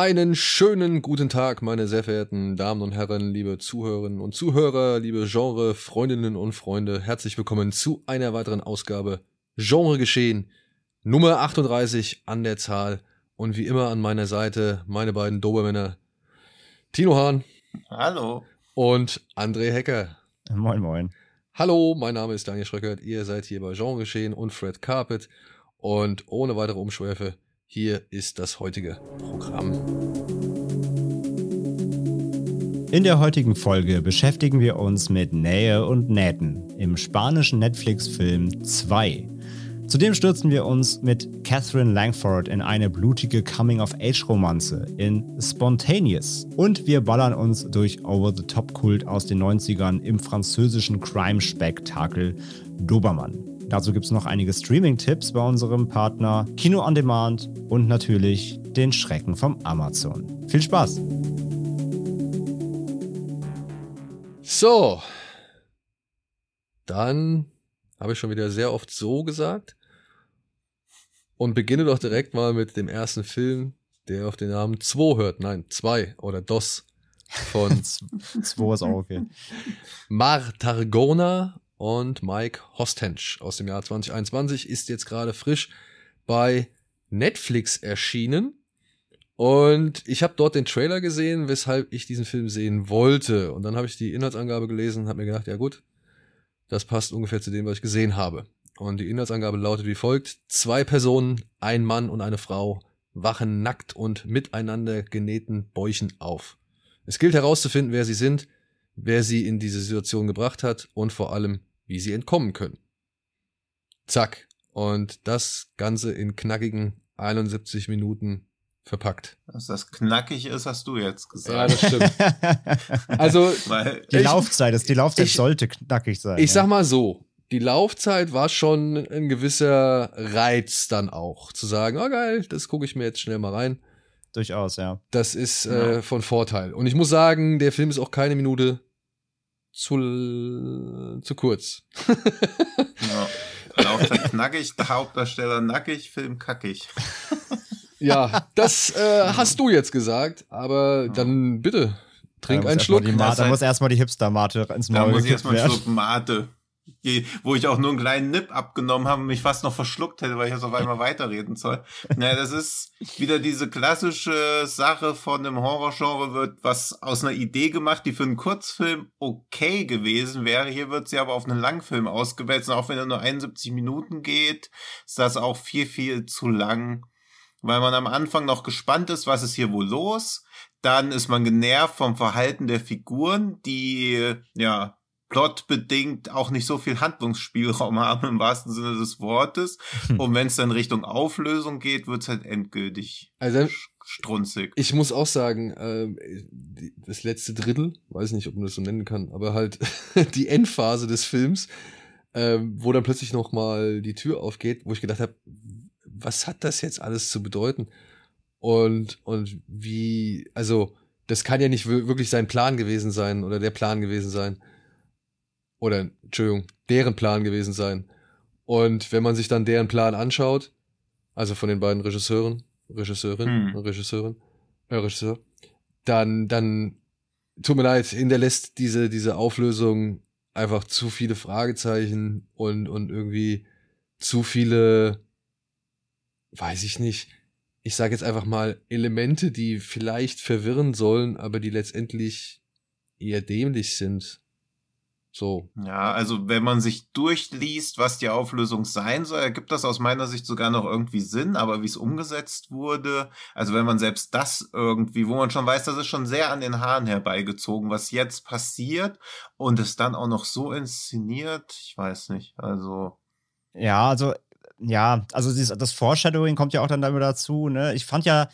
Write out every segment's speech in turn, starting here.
Einen schönen guten Tag, meine sehr verehrten Damen und Herren, liebe Zuhörerinnen und Zuhörer, liebe Genre-Freundinnen und Freunde. Herzlich willkommen zu einer weiteren Ausgabe Genre Geschehen, Nummer 38 an der Zahl. Und wie immer an meiner Seite meine beiden Dobermänner, Tino Hahn. Hallo. Und André Hecker. Moin, moin. Hallo, mein Name ist Daniel Schröckert. Ihr seid hier bei Genre Geschehen und Fred Carpet. Und ohne weitere Umschweife hier ist das heutige Programm. In der heutigen Folge beschäftigen wir uns mit Nähe und Nähten im spanischen Netflix-Film 2. Zudem stürzen wir uns mit Catherine Langford in eine blutige Coming-of-Age-Romanze in Spontaneous. Und wir ballern uns durch Over-the-Top-Kult aus den 90ern im französischen Crime-Spektakel Dobermann. Dazu gibt es noch einige Streaming-Tipps bei unserem Partner Kino on Demand und natürlich den Schrecken vom Amazon. Viel Spaß! So, dann habe ich schon wieder sehr oft so gesagt und beginne doch direkt mal mit dem ersten Film, der auf den Namen 2 hört. Nein, 2 oder DOS von 2 ist auch okay. Mar Targona und Mike Hostench aus dem Jahr 2021 ist jetzt gerade frisch bei Netflix erschienen. Und ich habe dort den Trailer gesehen, weshalb ich diesen Film sehen wollte. Und dann habe ich die Inhaltsangabe gelesen und habe mir gedacht, ja gut, das passt ungefähr zu dem, was ich gesehen habe. Und die Inhaltsangabe lautet wie folgt. Zwei Personen, ein Mann und eine Frau, wachen nackt und miteinander genähten Bäuchen auf. Es gilt herauszufinden, wer sie sind, wer sie in diese Situation gebracht hat und vor allem, wie sie entkommen können. Zack. Und das Ganze in knackigen 71 Minuten verpackt. Dass das knackig ist, hast du jetzt gesagt. Ja, das stimmt. also Weil die ich, Laufzeit ist, die Laufzeit ich, sollte knackig sein. Ich ja. sag mal so, die Laufzeit war schon ein gewisser Reiz dann auch, zu sagen, oh geil, das gucke ich mir jetzt schnell mal rein. Durchaus, ja. Das ist äh, von Vorteil. Und ich muss sagen, der Film ist auch keine Minute zu, zu kurz. ja. Laufzeit knackig, der Hauptdarsteller nackig, Film kackig. ja, das äh, hast du jetzt gesagt, aber ja. dann bitte, trink einen Schluck. Da muss erstmal die Hipster-Mate ins Maul Da muss ich erstmal einen Schluck Mate wo ich auch nur einen kleinen Nip abgenommen habe und mich fast noch verschluckt hätte, weil ich jetzt auf einmal weiterreden soll. Naja, das ist wieder diese klassische Sache von einem Horrorgenre wird was aus einer Idee gemacht, die für einen Kurzfilm okay gewesen wäre. Hier wird sie aber auf einen Langfilm ausgewälzt und auch wenn er nur 71 Minuten geht, ist das auch viel, viel zu lang, weil man am Anfang noch gespannt ist, was ist hier wohl los. Dann ist man genervt vom Verhalten der Figuren, die, ja, plotbedingt auch nicht so viel Handlungsspielraum haben im wahrsten Sinne des Wortes. Hm. Und wenn es dann Richtung Auflösung geht, wird's halt endgültig also, strunzig. Ich muss auch sagen, äh, das letzte Drittel, weiß nicht, ob man das so nennen kann, aber halt die Endphase des Films, äh, wo dann plötzlich noch mal die Tür aufgeht, wo ich gedacht habe, was hat das jetzt alles zu bedeuten? Und, und wie, also, das kann ja nicht wirklich sein Plan gewesen sein oder der Plan gewesen sein oder Entschuldigung, deren Plan gewesen sein. Und wenn man sich dann deren Plan anschaut, also von den beiden Regisseuren, Regisseurin, hm. Regisseurin, äh, Regisseur, dann, dann tut mir leid, hinterlässt diese, diese Auflösung einfach zu viele Fragezeichen und, und irgendwie zu viele, weiß ich nicht, ich sage jetzt einfach mal Elemente, die vielleicht verwirren sollen, aber die letztendlich eher dämlich sind. So. Ja, also wenn man sich durchliest, was die Auflösung sein soll, ergibt das aus meiner Sicht sogar noch irgendwie Sinn, aber wie es umgesetzt wurde, also wenn man selbst das irgendwie, wo man schon weiß, das ist schon sehr an den Haaren herbeigezogen, was jetzt passiert und es dann auch noch so inszeniert, ich weiß nicht, also. Ja, also, ja, also dieses, das Foreshadowing kommt ja auch dann damit dazu, ne? Ich fand ja,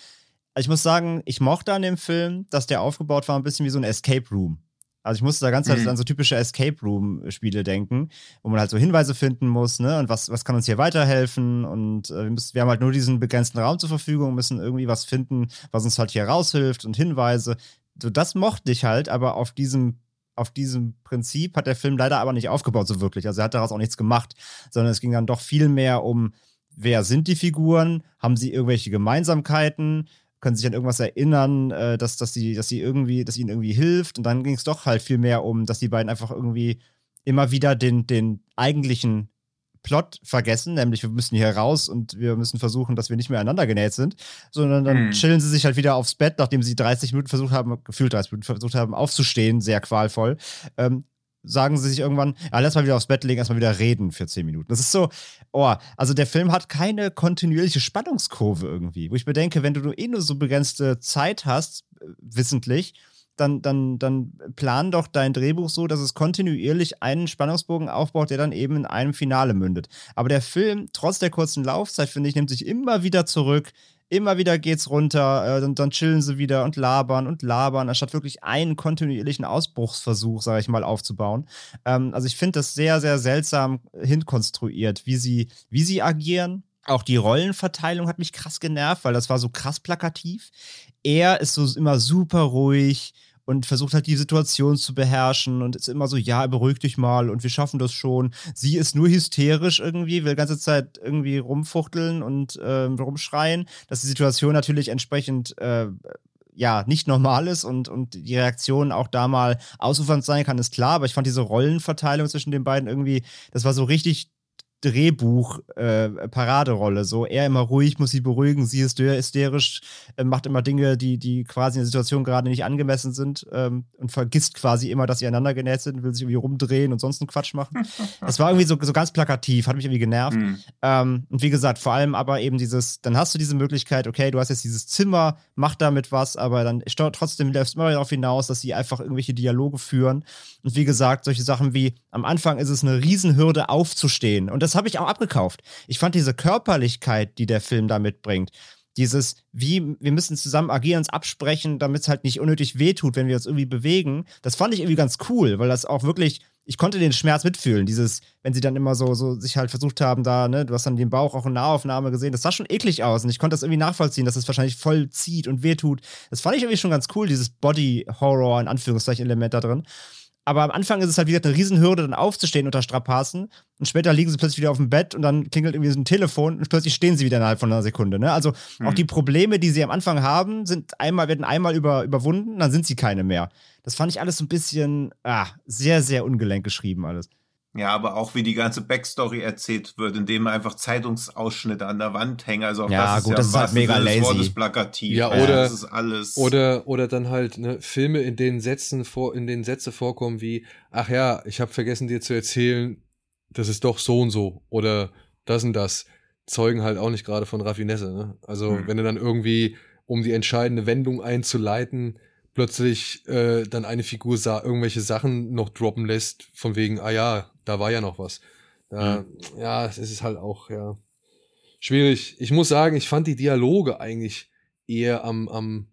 ich muss sagen, ich mochte an dem Film, dass der aufgebaut war ein bisschen wie so ein Escape Room. Also ich musste da ganz mhm. an so typische Escape Room-Spiele denken, wo man halt so Hinweise finden muss, ne? Und was, was kann uns hier weiterhelfen? Und äh, wir, müssen, wir haben halt nur diesen begrenzten Raum zur Verfügung, müssen irgendwie was finden, was uns halt hier raushilft und Hinweise. So, das mochte ich halt, aber auf diesem auf diesem Prinzip hat der Film leider aber nicht aufgebaut, so wirklich. Also er hat daraus auch nichts gemacht, sondern es ging dann doch viel mehr um, wer sind die Figuren, haben sie irgendwelche Gemeinsamkeiten, können sich an irgendwas erinnern, äh, dass, dass, sie, dass sie irgendwie, dass ihnen irgendwie hilft. Und dann ging es doch halt viel mehr um, dass die beiden einfach irgendwie immer wieder den, den eigentlichen Plot vergessen, nämlich wir müssen hier raus und wir müssen versuchen, dass wir nicht mehr aneinander genäht sind, sondern dann mhm. chillen sie sich halt wieder aufs Bett, nachdem sie 30 Minuten versucht haben, gefühlt 30 Minuten versucht haben, aufzustehen, sehr qualvoll. Ähm, sagen sie sich irgendwann, ja, lass mal wieder aufs Bett legen, erstmal wieder reden für zehn Minuten. Das ist so, oh, also der Film hat keine kontinuierliche Spannungskurve irgendwie, wo ich mir denke, wenn du eh nur so begrenzte Zeit hast, äh, wissentlich, dann, dann, dann plan doch dein Drehbuch so, dass es kontinuierlich einen Spannungsbogen aufbaut, der dann eben in einem Finale mündet. Aber der Film, trotz der kurzen Laufzeit, finde ich, nimmt sich immer wieder zurück Immer wieder geht's runter, äh, und dann chillen sie wieder und labern und labern, anstatt wirklich einen kontinuierlichen Ausbruchsversuch, sage ich mal, aufzubauen. Ähm, also ich finde das sehr, sehr seltsam hinkonstruiert, wie sie, wie sie agieren. Auch die Rollenverteilung hat mich krass genervt, weil das war so krass plakativ. Er ist so immer super ruhig, und versucht halt die Situation zu beherrschen und ist immer so, ja, beruhig dich mal und wir schaffen das schon. Sie ist nur hysterisch irgendwie, will die ganze Zeit irgendwie rumfuchteln und äh, rumschreien, dass die Situation natürlich entsprechend äh, ja, nicht normal ist und, und die Reaktion auch da mal ausufernd sein kann, ist klar, aber ich fand diese Rollenverteilung zwischen den beiden irgendwie, das war so richtig Drehbuch-Paraderolle. Äh, so, er immer ruhig, muss sie beruhigen, sie ist hysterisch, äh, macht immer Dinge, die, die quasi in der Situation gerade nicht angemessen sind ähm, und vergisst quasi immer, dass sie einander genäht sind, will sich irgendwie rumdrehen und sonst einen Quatsch machen. Das war irgendwie so, so ganz plakativ, hat mich irgendwie genervt. Mhm. Ähm, und wie gesagt, vor allem aber eben dieses, dann hast du diese Möglichkeit, okay, du hast jetzt dieses Zimmer, mach damit was, aber dann trotzdem läufst du immer darauf hinaus, dass sie einfach irgendwelche Dialoge führen. Und wie gesagt, solche Sachen wie, am Anfang ist es eine Riesenhürde aufzustehen. Und das habe ich auch abgekauft. Ich fand diese Körperlichkeit, die der Film da mitbringt, dieses, wie, wir müssen zusammen agieren, uns absprechen, damit es halt nicht unnötig wehtut, wenn wir uns irgendwie bewegen, das fand ich irgendwie ganz cool, weil das auch wirklich, ich konnte den Schmerz mitfühlen. Dieses, wenn sie dann immer so, so sich halt versucht haben, da, ne, du hast dann den Bauch auch in Nahaufnahme gesehen, das sah schon eklig aus und ich konnte das irgendwie nachvollziehen, dass es wahrscheinlich voll zieht und wehtut. Das fand ich irgendwie schon ganz cool, dieses Body-Horror in Anführungszeichen Element da drin. Aber am Anfang ist es halt wieder eine Riesenhürde, dann aufzustehen unter Strapazen. Und später liegen sie plötzlich wieder auf dem Bett und dann klingelt irgendwie so ein Telefon und plötzlich stehen sie wieder innerhalb von einer Sekunde. Ne? Also mhm. auch die Probleme, die sie am Anfang haben, sind einmal, werden einmal über, überwunden, dann sind sie keine mehr. Das fand ich alles so ein bisschen ah, sehr, sehr ungelenk geschrieben alles. Ja, aber auch wie die ganze Backstory erzählt wird, indem einfach Zeitungsausschnitte an der Wand hängen. Also auch ja, das ist gut, ja das ist halt mega lazy. Wortes plakativ. Ja, oder das ist alles. Oder oder dann halt ne, Filme, in denen Sätzen vor, in denen Sätze vorkommen wie, ach ja, ich habe vergessen dir zu erzählen, das ist doch so und so oder das und das, zeugen halt auch nicht gerade von Raffinesse. Ne? Also hm. wenn du dann irgendwie um die entscheidende Wendung einzuleiten plötzlich äh, dann eine Figur sah, irgendwelche Sachen noch droppen lässt, von wegen, ah ja, da war ja noch was. Da, mhm. Ja, es ist halt auch, ja, schwierig. Ich muss sagen, ich fand die Dialoge eigentlich eher am, am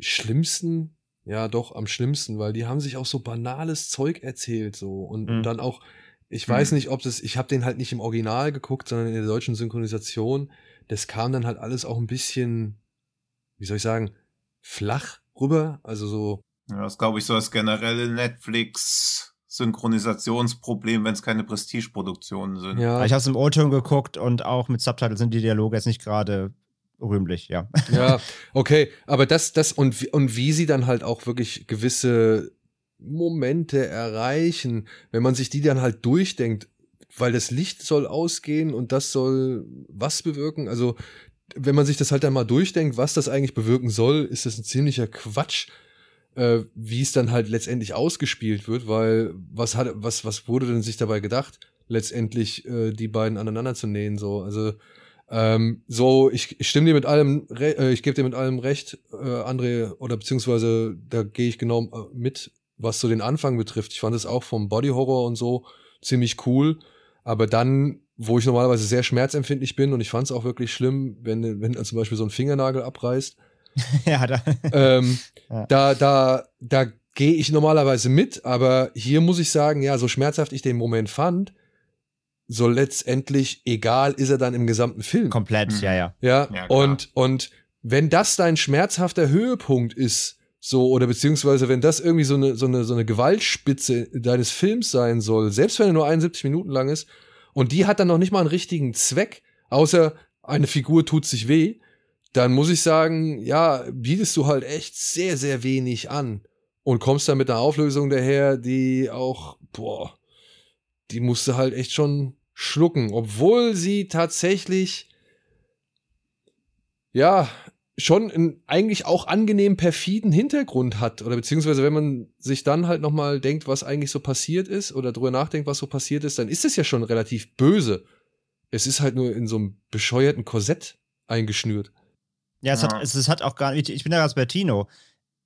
schlimmsten, ja doch, am schlimmsten, weil die haben sich auch so banales Zeug erzählt, so. Und, mhm. und dann auch, ich weiß mhm. nicht, ob das, ich habe den halt nicht im Original geguckt, sondern in der deutschen Synchronisation. Das kam dann halt alles auch ein bisschen, wie soll ich sagen, flach rüber. Also so. Ja, das glaube ich so das generelle Netflix Synchronisationsproblem, wenn es keine Prestige-Produktionen sind. Ja. Ich habe es im O-Ton geguckt und auch mit Subtitles sind die Dialoge jetzt nicht gerade rühmlich, ja. Ja, okay, aber das, das und, und wie sie dann halt auch wirklich gewisse Momente erreichen, wenn man sich die dann halt durchdenkt, weil das Licht soll ausgehen und das soll was bewirken. Also wenn man sich das halt dann mal durchdenkt, was das eigentlich bewirken soll, ist das ein ziemlicher Quatsch, äh, wie es dann halt letztendlich ausgespielt wird, weil was hat, was, was wurde denn sich dabei gedacht, letztendlich äh, die beiden aneinander zu nähen, so, also ähm, so, ich, ich stimme dir mit allem, äh, ich gebe dir mit allem recht, äh, André, oder beziehungsweise da gehe ich genau äh, mit, was so den Anfang betrifft. Ich fand es auch vom Body Horror und so ziemlich cool, aber dann wo ich normalerweise sehr schmerzempfindlich bin und ich fand es auch wirklich schlimm, wenn, wenn zum Beispiel so ein Fingernagel abreißt. ja, da. Ähm, ja. da, da, da gehe ich normalerweise mit, aber hier muss ich sagen, ja, so schmerzhaft ich den Moment fand, so letztendlich egal ist er dann im gesamten Film. Komplett, Mhm. ja, ja. Ja, Ja, und, und wenn das dein schmerzhafter Höhepunkt ist, so, oder beziehungsweise wenn das irgendwie so eine, so eine, so eine Gewaltspitze deines Films sein soll, selbst wenn er nur 71 Minuten lang ist, und die hat dann noch nicht mal einen richtigen Zweck, außer eine Figur tut sich weh, dann muss ich sagen, ja, bietest du halt echt sehr, sehr wenig an und kommst dann mit einer Auflösung daher, die auch, boah, die musste halt echt schon schlucken, obwohl sie tatsächlich ja, schon einen eigentlich auch angenehm perfiden Hintergrund hat oder beziehungsweise wenn man sich dann halt noch mal denkt, was eigentlich so passiert ist oder drüber nachdenkt, was so passiert ist, dann ist es ja schon relativ böse. Es ist halt nur in so einem bescheuerten Korsett eingeschnürt. Ja, es, Ja. Hat, es, es hat auch gar nicht, ich bin da ganz bei Tino.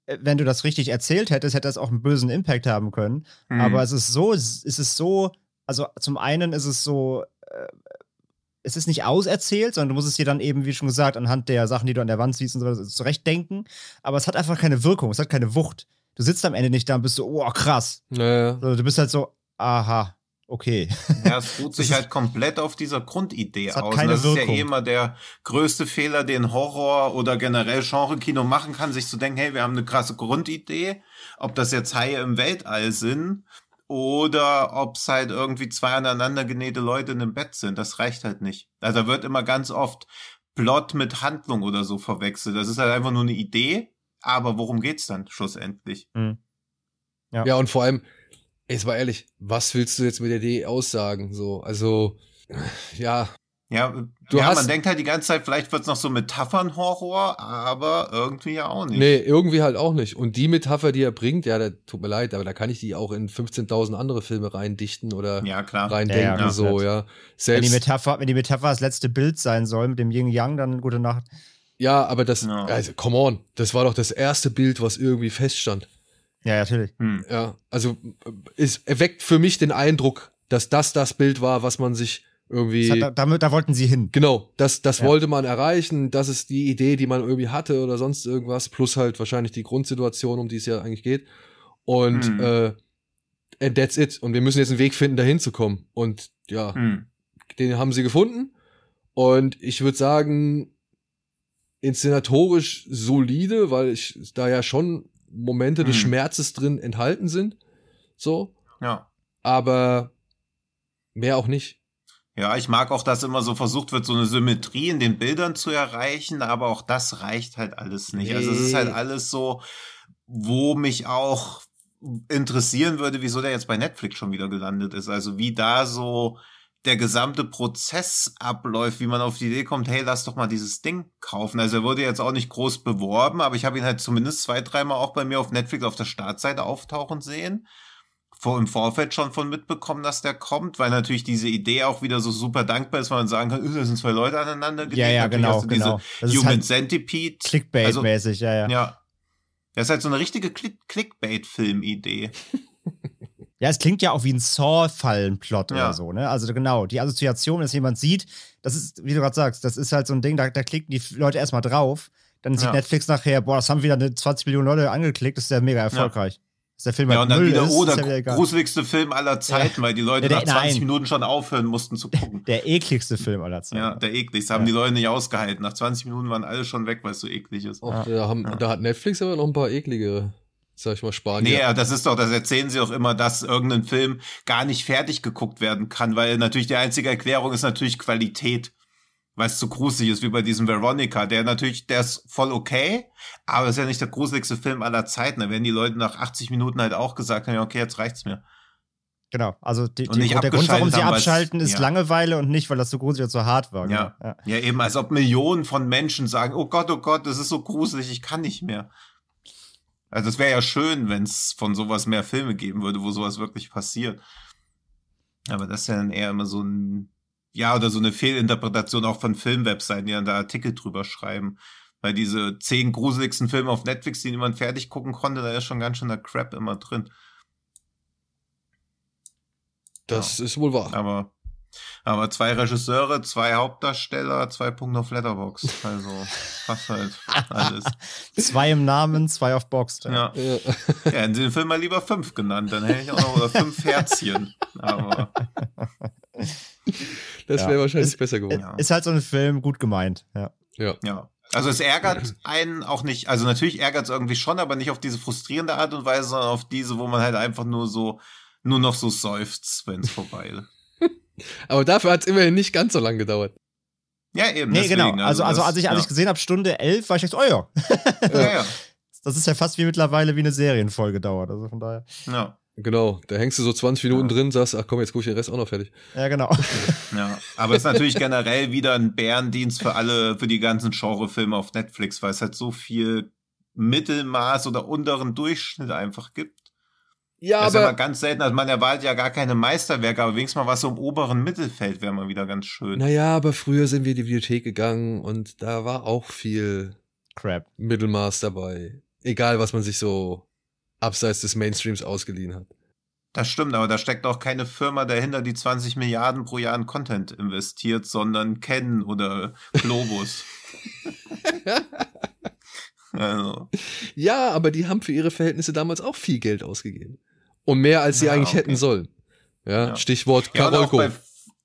Äh, Wenn du das richtig erzählt hättest, hätte das auch einen bösen Impact haben können. Hm. Aber es ist so, es ist so, also zum einen ist es so, äh, es ist nicht auserzählt, sondern du musst es dir dann eben, wie schon gesagt, anhand der Sachen, die du an der Wand siehst und so weiter, zurechtdenken. Aber es hat einfach keine Wirkung, es hat keine Wucht. Du sitzt am Ende nicht da und bist so, oh krass. Naja. Du bist halt so, aha, okay. Ja, es ruht sich ist- halt komplett auf dieser Grundidee aus. keine das ist Wirkung. ja eh immer der größte Fehler, den Horror oder generell Genre-Kino machen kann, sich zu denken, hey, wir haben eine krasse Grundidee, ob das jetzt Haie im Weltall sind oder ob es halt irgendwie zwei aneinander genähte Leute in einem Bett sind. Das reicht halt nicht. Also da wird immer ganz oft Plot mit Handlung oder so verwechselt. Das ist halt einfach nur eine Idee, aber worum geht's dann schlussendlich? Ja. Ja, und vor allem, jetzt mal ehrlich, was willst du jetzt mit der Idee aussagen? So, also, ja, Ja, Du ja hast- man denkt halt die ganze Zeit, vielleicht wird's noch so Metaphern-Horror, aber irgendwie ja auch nicht. nee, irgendwie halt auch nicht. Und die Metapher, die er bringt, ja, da tut mir leid, aber da kann ich die auch in 15.000 andere Filme reindichten oder Ja, klar. reindenken, Ja, ja, so, ja. Wenn die, Selbst, Metapher, wenn die Metapher das letzte Bild sein soll mit dem Yin Yang, dann gute Nacht. ja, aber das, also, come on, das war doch das erste Bild, was irgendwie feststand. Ja, natürlich. Hm. Ja, also, es erweckt für mich den Eindruck, dass das das Bild war, was man sich irgendwie. Hat, damit, da wollten sie hin. Genau, das, das Ja. wollte man erreichen. Das ist die Idee, die man irgendwie hatte oder sonst irgendwas. Plus halt wahrscheinlich die Grundsituation, um die es ja eigentlich geht. Und Hm. äh, and that's it. Und wir müssen jetzt einen Weg finden, dahin zu kommen. Und ja, Hm. den haben sie gefunden. Und ich würde sagen, inszenatorisch solide, weil ich da ja schon Momente des Hm. Schmerzes drin enthalten sind. So. Ja. Aber mehr auch nicht. Ja, ich mag auch, dass immer so versucht wird, so eine Symmetrie in den Bildern zu erreichen, aber auch das reicht halt alles nicht. Also es ist halt Nee. alles so, wo mich auch interessieren würde, wieso der jetzt bei Netflix schon wieder gelandet ist. Also wie da so der gesamte Prozess abläuft, wie man auf die Idee kommt, hey, lass doch mal dieses Ding kaufen. Also er wurde jetzt auch nicht groß beworben, aber ich habe ihn halt zumindest zwei, dreimal auch bei mir auf Netflix auf der Startseite auftauchen sehen. Vor, im Vorfeld schon von mitbekommen, dass der kommt, weil natürlich diese Idee auch wieder so super dankbar ist, weil man sagen kann, "Äh, da sind zwei Leute aneinander gelegt. Ja, ja, Natürlich genau, genau. Das ist Human halt Centipede. Also, Clickbait-mäßig, ja, ja. ja. Das ist halt so eine richtige Click Clickbait-Film-Idee. Ja, es klingt ja auch wie ein Saw-Fallenplot Ja. oder so, ne? Also genau, die Assoziation, dass jemand sieht, das ist, wie du gerade sagst, das ist halt so ein Ding, da, da klicken die Leute erstmal drauf, dann sieht Ja. Netflix nachher, boah, das haben wieder eine 20 Millionen Leute angeklickt, das ist ja mega erfolgreich. Dass der Film Ja, halt und dann Müll wieder, ist, oh, ist der ja gruseligste Film aller Zeiten, weil die Leute Ja, der- nach 20 nein. Minuten schon aufhören mussten zu gucken. Der ekligste Film aller Zeiten. Ja, der eklig. Das haben Ja. die Leute nicht ausgehalten. Nach 20 Minuten waren alle schon weg, weil es so eklig ist. Ja. da, haben, Ja. da hat Netflix aber noch ein paar eklige, sag ich mal, Spanier. Nee, ja, das ist doch, das erzählen sie auch immer, dass irgendein Film gar nicht fertig geguckt werden kann, weil natürlich die einzige Erklärung ist natürlich Qualität. Weil es zu gruselig ist, wie bei diesem Veronica, der natürlich, der ist voll okay, aber ist ja nicht der gruseligste Film aller Zeiten. Da werden die Leute nach 80 Minuten halt auch gesagt haben, ja, okay, jetzt reicht's mir. Genau, also die, Und die, nicht der Grund, warum sie haben, abschalten, ist ja. Langeweile und nicht, weil das so gruselig oder so hart war. Ja. Genau. Ja, eben, als ob Millionen von Menschen sagen, oh Gott, oh Gott, das ist so gruselig, ich kann nicht mehr. Also es wäre ja schön, wenn es von sowas mehr Filme geben würde, wo sowas wirklich passiert. Aber das ist ja dann eher immer so ein, ja, oder so eine Fehlinterpretation auch von Filmwebseiten, die dann da Artikel drüber schreiben. Weil diese zehn gruseligsten Filme auf Netflix, die niemand fertig gucken konnte, da ist schon ganz schön der Crap immer drin. Das ist wohl wahr. Aber Aber zwei Regisseure, zwei Hauptdarsteller, zwei Punkte auf Letterbox. Also fast halt alles. zwei im Namen, zwei auf Box. Ja. Ja. ja, hätten sie den Film mal lieber fünf genannt, dann hätte ich auch noch oder fünf Herzchen. Aber. Das wäre ja. wahrscheinlich ist, besser geworden. Ist halt so ein Film gut gemeint, ja. Ja. ja. Also es ärgert einen auch nicht, also natürlich ärgert es irgendwie schon, aber nicht auf diese frustrierende Art und Weise, sondern auf diese, wo man halt einfach nur so, nur noch so seufzt, wenn es vorbei ist. Aber dafür hat es immerhin nicht ganz so lange gedauert. Ja, eben. Nee, deswegen, genau. Also, also, das, als ich, als ich gesehen habe, Stunde elf, war ich echt, oh ja. ja, ja. Das ist ja fast wie mittlerweile wie eine Serienfolge dauert. Also von daher. Ja. Genau, da hängst du so 20 Minuten ja. drin, sagst, ach komm, jetzt gucke ich den Rest auch noch fertig. Ja, genau. Ja, aber es ist natürlich generell wieder ein Bärendienst für alle, für die ganzen Genrefilme auf Netflix, weil es halt so viel Mittelmaß oder unteren Durchschnitt einfach gibt. Ja, das aber. Ist aber ganz selten, also man erwartet ja gar keine Meisterwerke, aber wenigstens mal was so im oberen Mittelfeld wäre mal wieder ganz schön. Naja, aber früher sind wir in die Bibliothek gegangen und da war auch viel Crap. Mittelmaß dabei. Egal, was man sich so abseits des Mainstreams ausgeliehen hat. Das stimmt, aber da steckt auch keine Firma dahinter, die 20 Milliarden pro Jahr in Content investiert, sondern Ken oder Globus. also. Ja, aber die haben für ihre Verhältnisse damals auch viel Geld ausgegeben. Und mehr, als sie ja, eigentlich okay. hätten sollen. Ja, ja. Stichwort Karolko. Ja,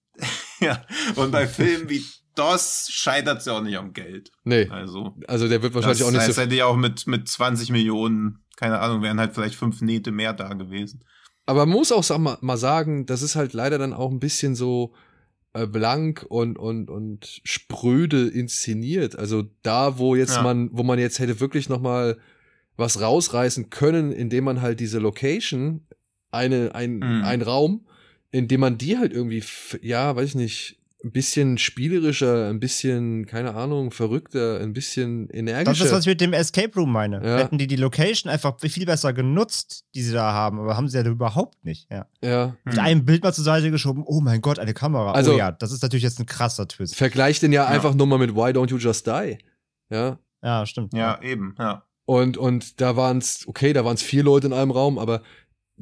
ja, und bei Filmen wie DOS scheitert es ja auch nicht am Geld. Nee. Also, also der wird wahrscheinlich auch nicht heißt, so. hätte ja auch mit, mit 20 Millionen keine Ahnung, wären halt vielleicht fünf Nähte mehr da gewesen. Aber man muss auch sag mal, mal sagen, das ist halt leider dann auch ein bisschen so äh, blank und, und, und spröde inszeniert. Also da, wo jetzt ja. man, wo man jetzt hätte wirklich noch mal was rausreißen können, indem man halt diese Location, eine, ein, mhm. ein Raum, indem man die halt irgendwie, ja, weiß ich nicht, ein bisschen spielerischer, ein bisschen, keine Ahnung, verrückter, ein bisschen energischer. Das ist, was ich mit dem Escape Room meine. Ja. Hätten die die Location einfach viel besser genutzt, die sie da haben, aber haben sie ja überhaupt nicht. Ja. ja. Mit hm. einem Bild mal zur Seite geschoben, oh mein Gott, eine Kamera. Also, oh ja, das ist natürlich jetzt ein krasser Twist. Vergleich den ja, ja. einfach nur mal mit Why Don't You Just Die. Ja. Ja, stimmt. Ja, eben, ja. Und, und da waren es, okay, da waren es vier Leute in einem Raum, aber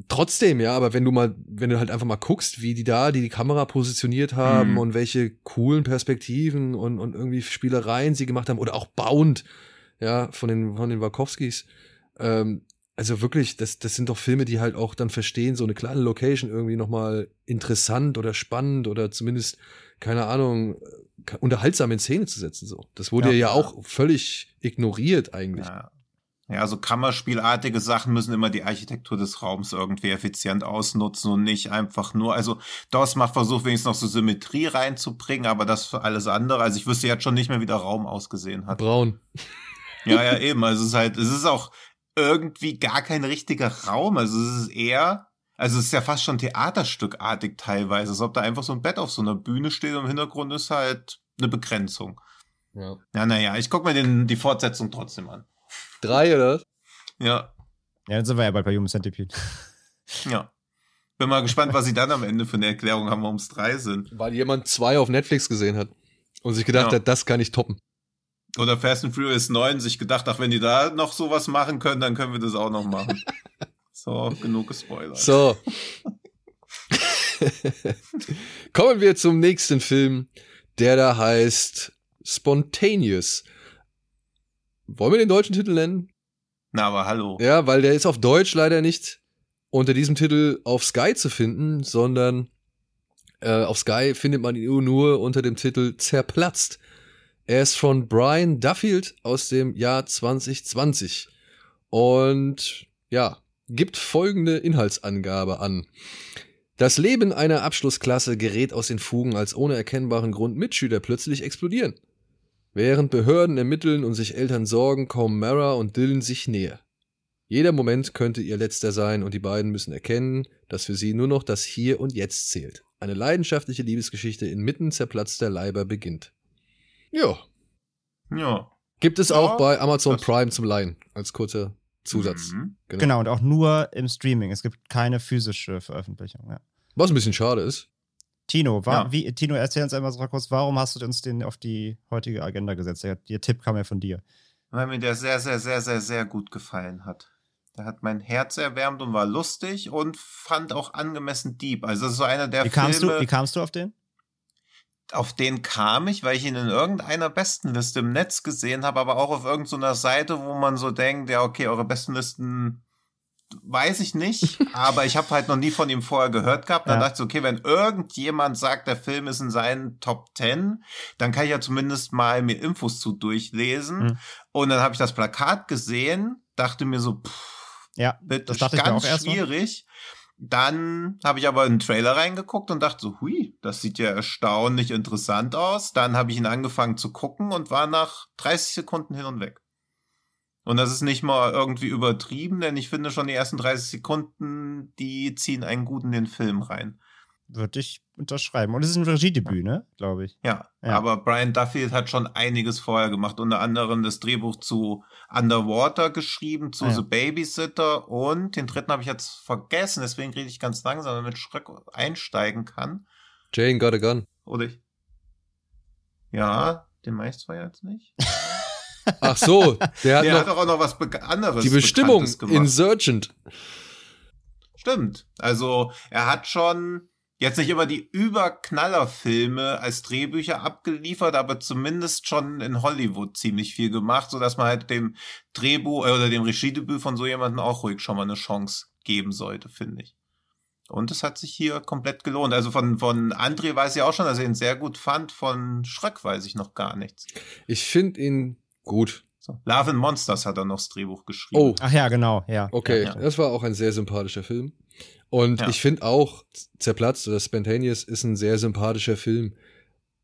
trotzdem, ja, aber wenn du mal, wenn du halt einfach mal guckst, wie die da die, die Kamera positioniert haben mhm. und welche coolen Perspektiven und, und irgendwie Spielereien sie gemacht haben oder auch Bound, ja, von den, von den Wachowskis, ähm, also wirklich, das, das sind doch Filme, die halt auch dann verstehen, so eine kleine Location irgendwie nochmal interessant oder spannend oder zumindest, keine Ahnung, unterhaltsam in Szene zu setzen, so. Das wurde ja, ja auch völlig ignoriert eigentlich. Ja. Ja, so Kammerspielartige Sachen müssen immer die Architektur des Raums irgendwie effizient ausnutzen und nicht einfach nur, also DOS macht versucht wenigstens noch so Symmetrie reinzubringen, aber das für alles andere, also ich wüsste jetzt schon nicht mehr, wie der Raum ausgesehen hat. Braun. Ja, ja, eben, also es ist halt, es ist auch irgendwie gar kein richtiger Raum, also es ist eher, also es ist ja fast schon theaterstückartig teilweise, als ob da einfach so ein Bett auf so einer Bühne steht und im Hintergrund ist halt eine Begrenzung. Ja. Ja, naja, ich guck mir den, die Fortsetzung trotzdem an. Drei, oder? Ja. Ja, dann sind wir ja bald bei Human Centipede. Ja. Bin mal gespannt, was sie dann am Ende für eine Erklärung haben, warum es drei sind. Weil jemand zwei auf Netflix gesehen hat und sich gedacht ja. hat, das kann ich toppen. Oder Fast and Furious 9 sich gedacht, ach, wenn die da noch sowas machen können, dann können wir das auch noch machen. so, genug gespoilert. So. Kommen wir zum nächsten Film, der da heißt Spontaneous. Wollen wir den deutschen Titel nennen? Na, aber hallo. Ja, weil der ist auf Deutsch leider nicht unter diesem Titel auf Sky zu finden, sondern äh, auf Sky findet man ihn nur unter dem Titel Zerplatzt. Er ist von Brian Duffield aus dem Jahr 2020 und ja, gibt folgende Inhaltsangabe an. Das Leben einer Abschlussklasse gerät aus den Fugen, als ohne erkennbaren Grund Mitschüler plötzlich explodieren. Während Behörden ermitteln und sich Eltern sorgen, kommen Mara und Dylan sich näher. Jeder Moment könnte ihr letzter sein und die beiden müssen erkennen, dass für sie nur noch das Hier und Jetzt zählt. Eine leidenschaftliche Liebesgeschichte inmitten zerplatzter Leiber beginnt. Ja. Ja. Gibt es ja, auch bei Amazon Prime zum Leihen als kurzer Zusatz. Mhm. Genau. genau. und auch nur im Streaming. Es gibt keine physische Veröffentlichung. Ja. Was ein bisschen schade ist. Tino, war, ja. wie, Tino, erzähl uns einmal so kurz, warum hast du uns den auf die heutige Agenda gesetzt? Der, der Tipp kam ja von dir. Weil mir der sehr, sehr, sehr, sehr, sehr gut gefallen hat. Der hat mein Herz erwärmt und war lustig und fand auch angemessen deep. Also das ist so einer der wie kamst Filme. Du, wie kamst du auf den? auf den kam ich, weil ich ihn in irgendeiner Bestenliste im Netz gesehen habe, aber auch auf irgendeiner Seite, wo man so denkt, ja, okay, eure Bestenlisten weiß ich nicht, aber ich habe halt noch nie von ihm vorher gehört gehabt. Dann Ja. dachte ich, okay, wenn irgendjemand sagt, der Film ist in seinen Top 10, dann kann ich ja zumindest mal mir Infos zu durchlesen. Mhm. Und dann habe ich das Plakat gesehen, dachte mir so, pff, Ja, wird das dachte ich ganz auch erst mal. schwierig. Dann habe ich aber in den Trailer reingeguckt und dachte so, hui, das sieht ja erstaunlich interessant aus. Dann habe ich ihn angefangen zu gucken und war nach 30 Sekunden hin und weg. Und das ist nicht mal irgendwie übertrieben, denn ich finde schon die ersten 30 Sekunden, die ziehen einen gut in den Film rein. würde ich unterschreiben. Und es ist ein Regiedebüt, ne? Glaube ich. Ja, Ja. aber Brian Duffield hat schon einiges vorher gemacht, unter anderem das Drehbuch zu Underwater geschrieben, zu Ah, ja. The Babysitter und den dritten habe ich jetzt vergessen, deswegen rede ich ganz langsam, damit Schröck einsteigen kann. Jane got a gun. Oder ich. Ja, den meist war jetzt nicht. Ach so, der hat Der noch hat doch auch noch was Be anderes. die Bestimmung. Insurgent. Stimmt. Also er hat schon jetzt nicht immer die Überknallerfilme als Drehbücher abgeliefert, aber zumindest schon in Hollywood ziemlich viel gemacht, so dass man halt dem Drehbuch äh, oder dem Regiedebüt von so jemandem auch ruhig schon mal eine Chance geben sollte, finde ich. Und es hat sich hier komplett gelohnt. Also von, von André weiß ich auch schon, dass er ihn sehr gut fand. Von Schröck weiß ich noch gar nichts. Ich finde ihn gut. So. Love and Monsters hat er noch das Drehbuch geschrieben. Oh, Ach ja, genau, ja. okay. Ja, ja. Das war auch ein sehr sympathischer Film. Und Ja. ich finde auch, Zerplatzt oder Spontaneous ist ein sehr sympathischer Film.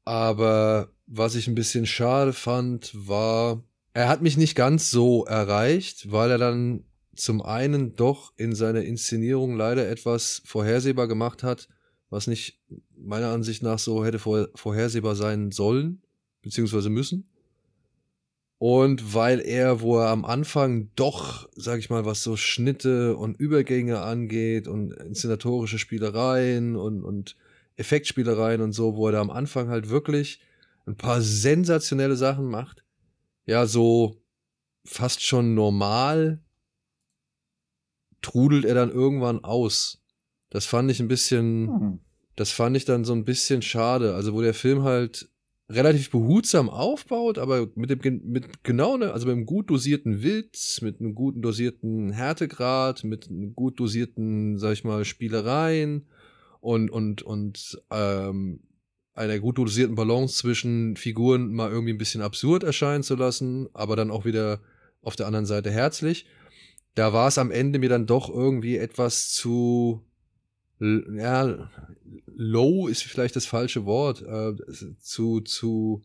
Aber was ich ein bisschen schade fand, war, er hat mich nicht ganz so erreicht, weil er dann zum einen doch in seiner Inszenierung leider etwas vorhersehbar gemacht hat, was nicht meiner Ansicht nach so hätte vor, vorhersehbar sein sollen, beziehungsweise müssen. Und weil er, wo er am Anfang doch, sag ich mal, was so Schnitte und Übergänge angeht und inszenatorische Spielereien und, und Effektspielereien und so, wo er da am Anfang halt wirklich ein paar sensationelle Sachen macht, ja, so fast schon normal trudelt er dann irgendwann aus. Das fand ich ein bisschen, Hm. das fand ich dann so ein bisschen schade. Also wo der Film halt relativ behutsam aufbaut, aber mit dem mit genau ne, also mit einem gut dosierten Witz, mit einem guten dosierten Härtegrad, mit einem gut dosierten, sag ich mal, Spielereien und und und ähm, einer gut dosierten Balance zwischen Figuren mal irgendwie ein bisschen absurd erscheinen zu lassen, aber dann auch wieder auf der anderen Seite herzlich. Da war es am Ende mir dann doch irgendwie etwas zu ja, low ist vielleicht das falsche Wort, äh, zu, zu,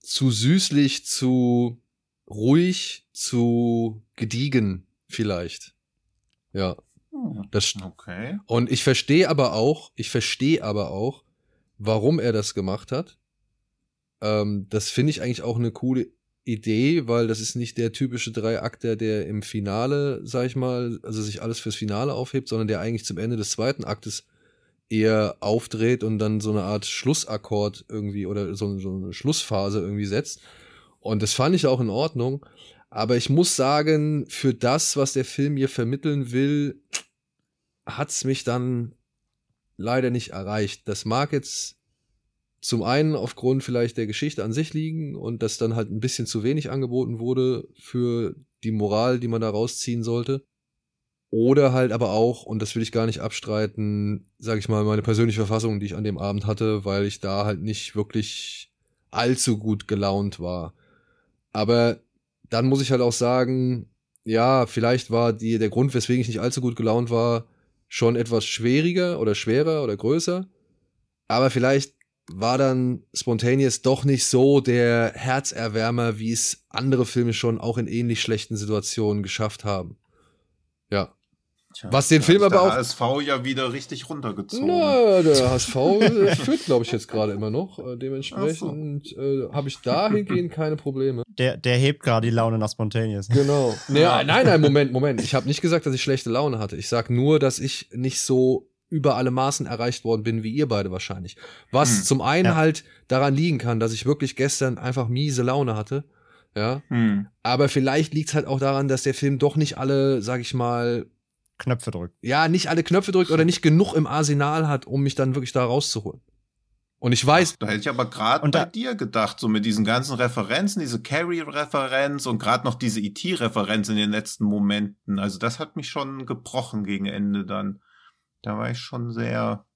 zu süßlich, zu ruhig, zu gediegen vielleicht. Ja, Hm. das, Okay. und ich verstehe aber auch, ich verstehe aber auch, warum er das gemacht hat. Ähm, das finde ich eigentlich auch eine coole Idee, weil das ist nicht der typische Dreiakter, der im Finale, sag ich mal, also sich alles fürs Finale aufhebt, sondern der eigentlich zum Ende des zweiten Aktes eher aufdreht und dann so eine Art Schlussakkord irgendwie oder so, so eine Schlussphase irgendwie setzt. Und das fand ich auch in Ordnung. Aber ich muss sagen, für das, was der Film mir vermitteln will, hat's mich dann leider nicht erreicht. Das mag jetzt zum einen aufgrund vielleicht der Geschichte an sich liegen und dass dann halt ein bisschen zu wenig angeboten wurde für die Moral, die man da rausziehen sollte. Oder halt aber auch, und das will ich gar nicht abstreiten, sage ich mal, meine persönliche Verfassung, die ich an dem Abend hatte, weil ich da halt nicht wirklich allzu gut gelaunt war. Aber dann muss ich halt auch sagen, ja, vielleicht war die, der Grund, weswegen ich nicht allzu gut gelaunt war, schon etwas schwieriger oder schwerer oder größer. Aber vielleicht war dann Spontaneous doch nicht so der Herzerwärmer, wie es andere Filme schon auch in ähnlich schlechten Situationen geschafft haben. Ja. Tja, Was den Film ist aber der auch- HSV ja wieder richtig runtergezogen. Na, der HSV führt, glaube ich, jetzt gerade immer noch. Äh, Dementsprechend äh, habe ich dahingehend keine Probleme. Der, der hebt gerade die Laune nach Spontaneous. Genau. Nee, nein, nein, Moment, Moment. Ich habe nicht gesagt, dass ich schlechte Laune hatte. Ich sag nur, dass ich nicht so über alle Maßen erreicht worden bin, wie ihr beide wahrscheinlich. Was Hm. zum einen Ja. halt daran liegen kann, dass ich wirklich gestern einfach miese Laune hatte. Ja. Hm. Aber vielleicht liegt es halt auch daran, dass der Film doch nicht alle, sag ich mal, Knöpfe drückt. ja, nicht alle Knöpfe drückt oder nicht genug im Arsenal hat, um mich dann wirklich da rauszuholen. Und ich weiß. Da hätte ich aber gerade bei dir gedacht, so mit diesen ganzen Referenzen, diese Carrie-Referenz und gerade noch diese E.T.-Referenz in den letzten Momenten. Also das hat mich schon gebrochen gegen Ende dann. Da war ich schon sehr.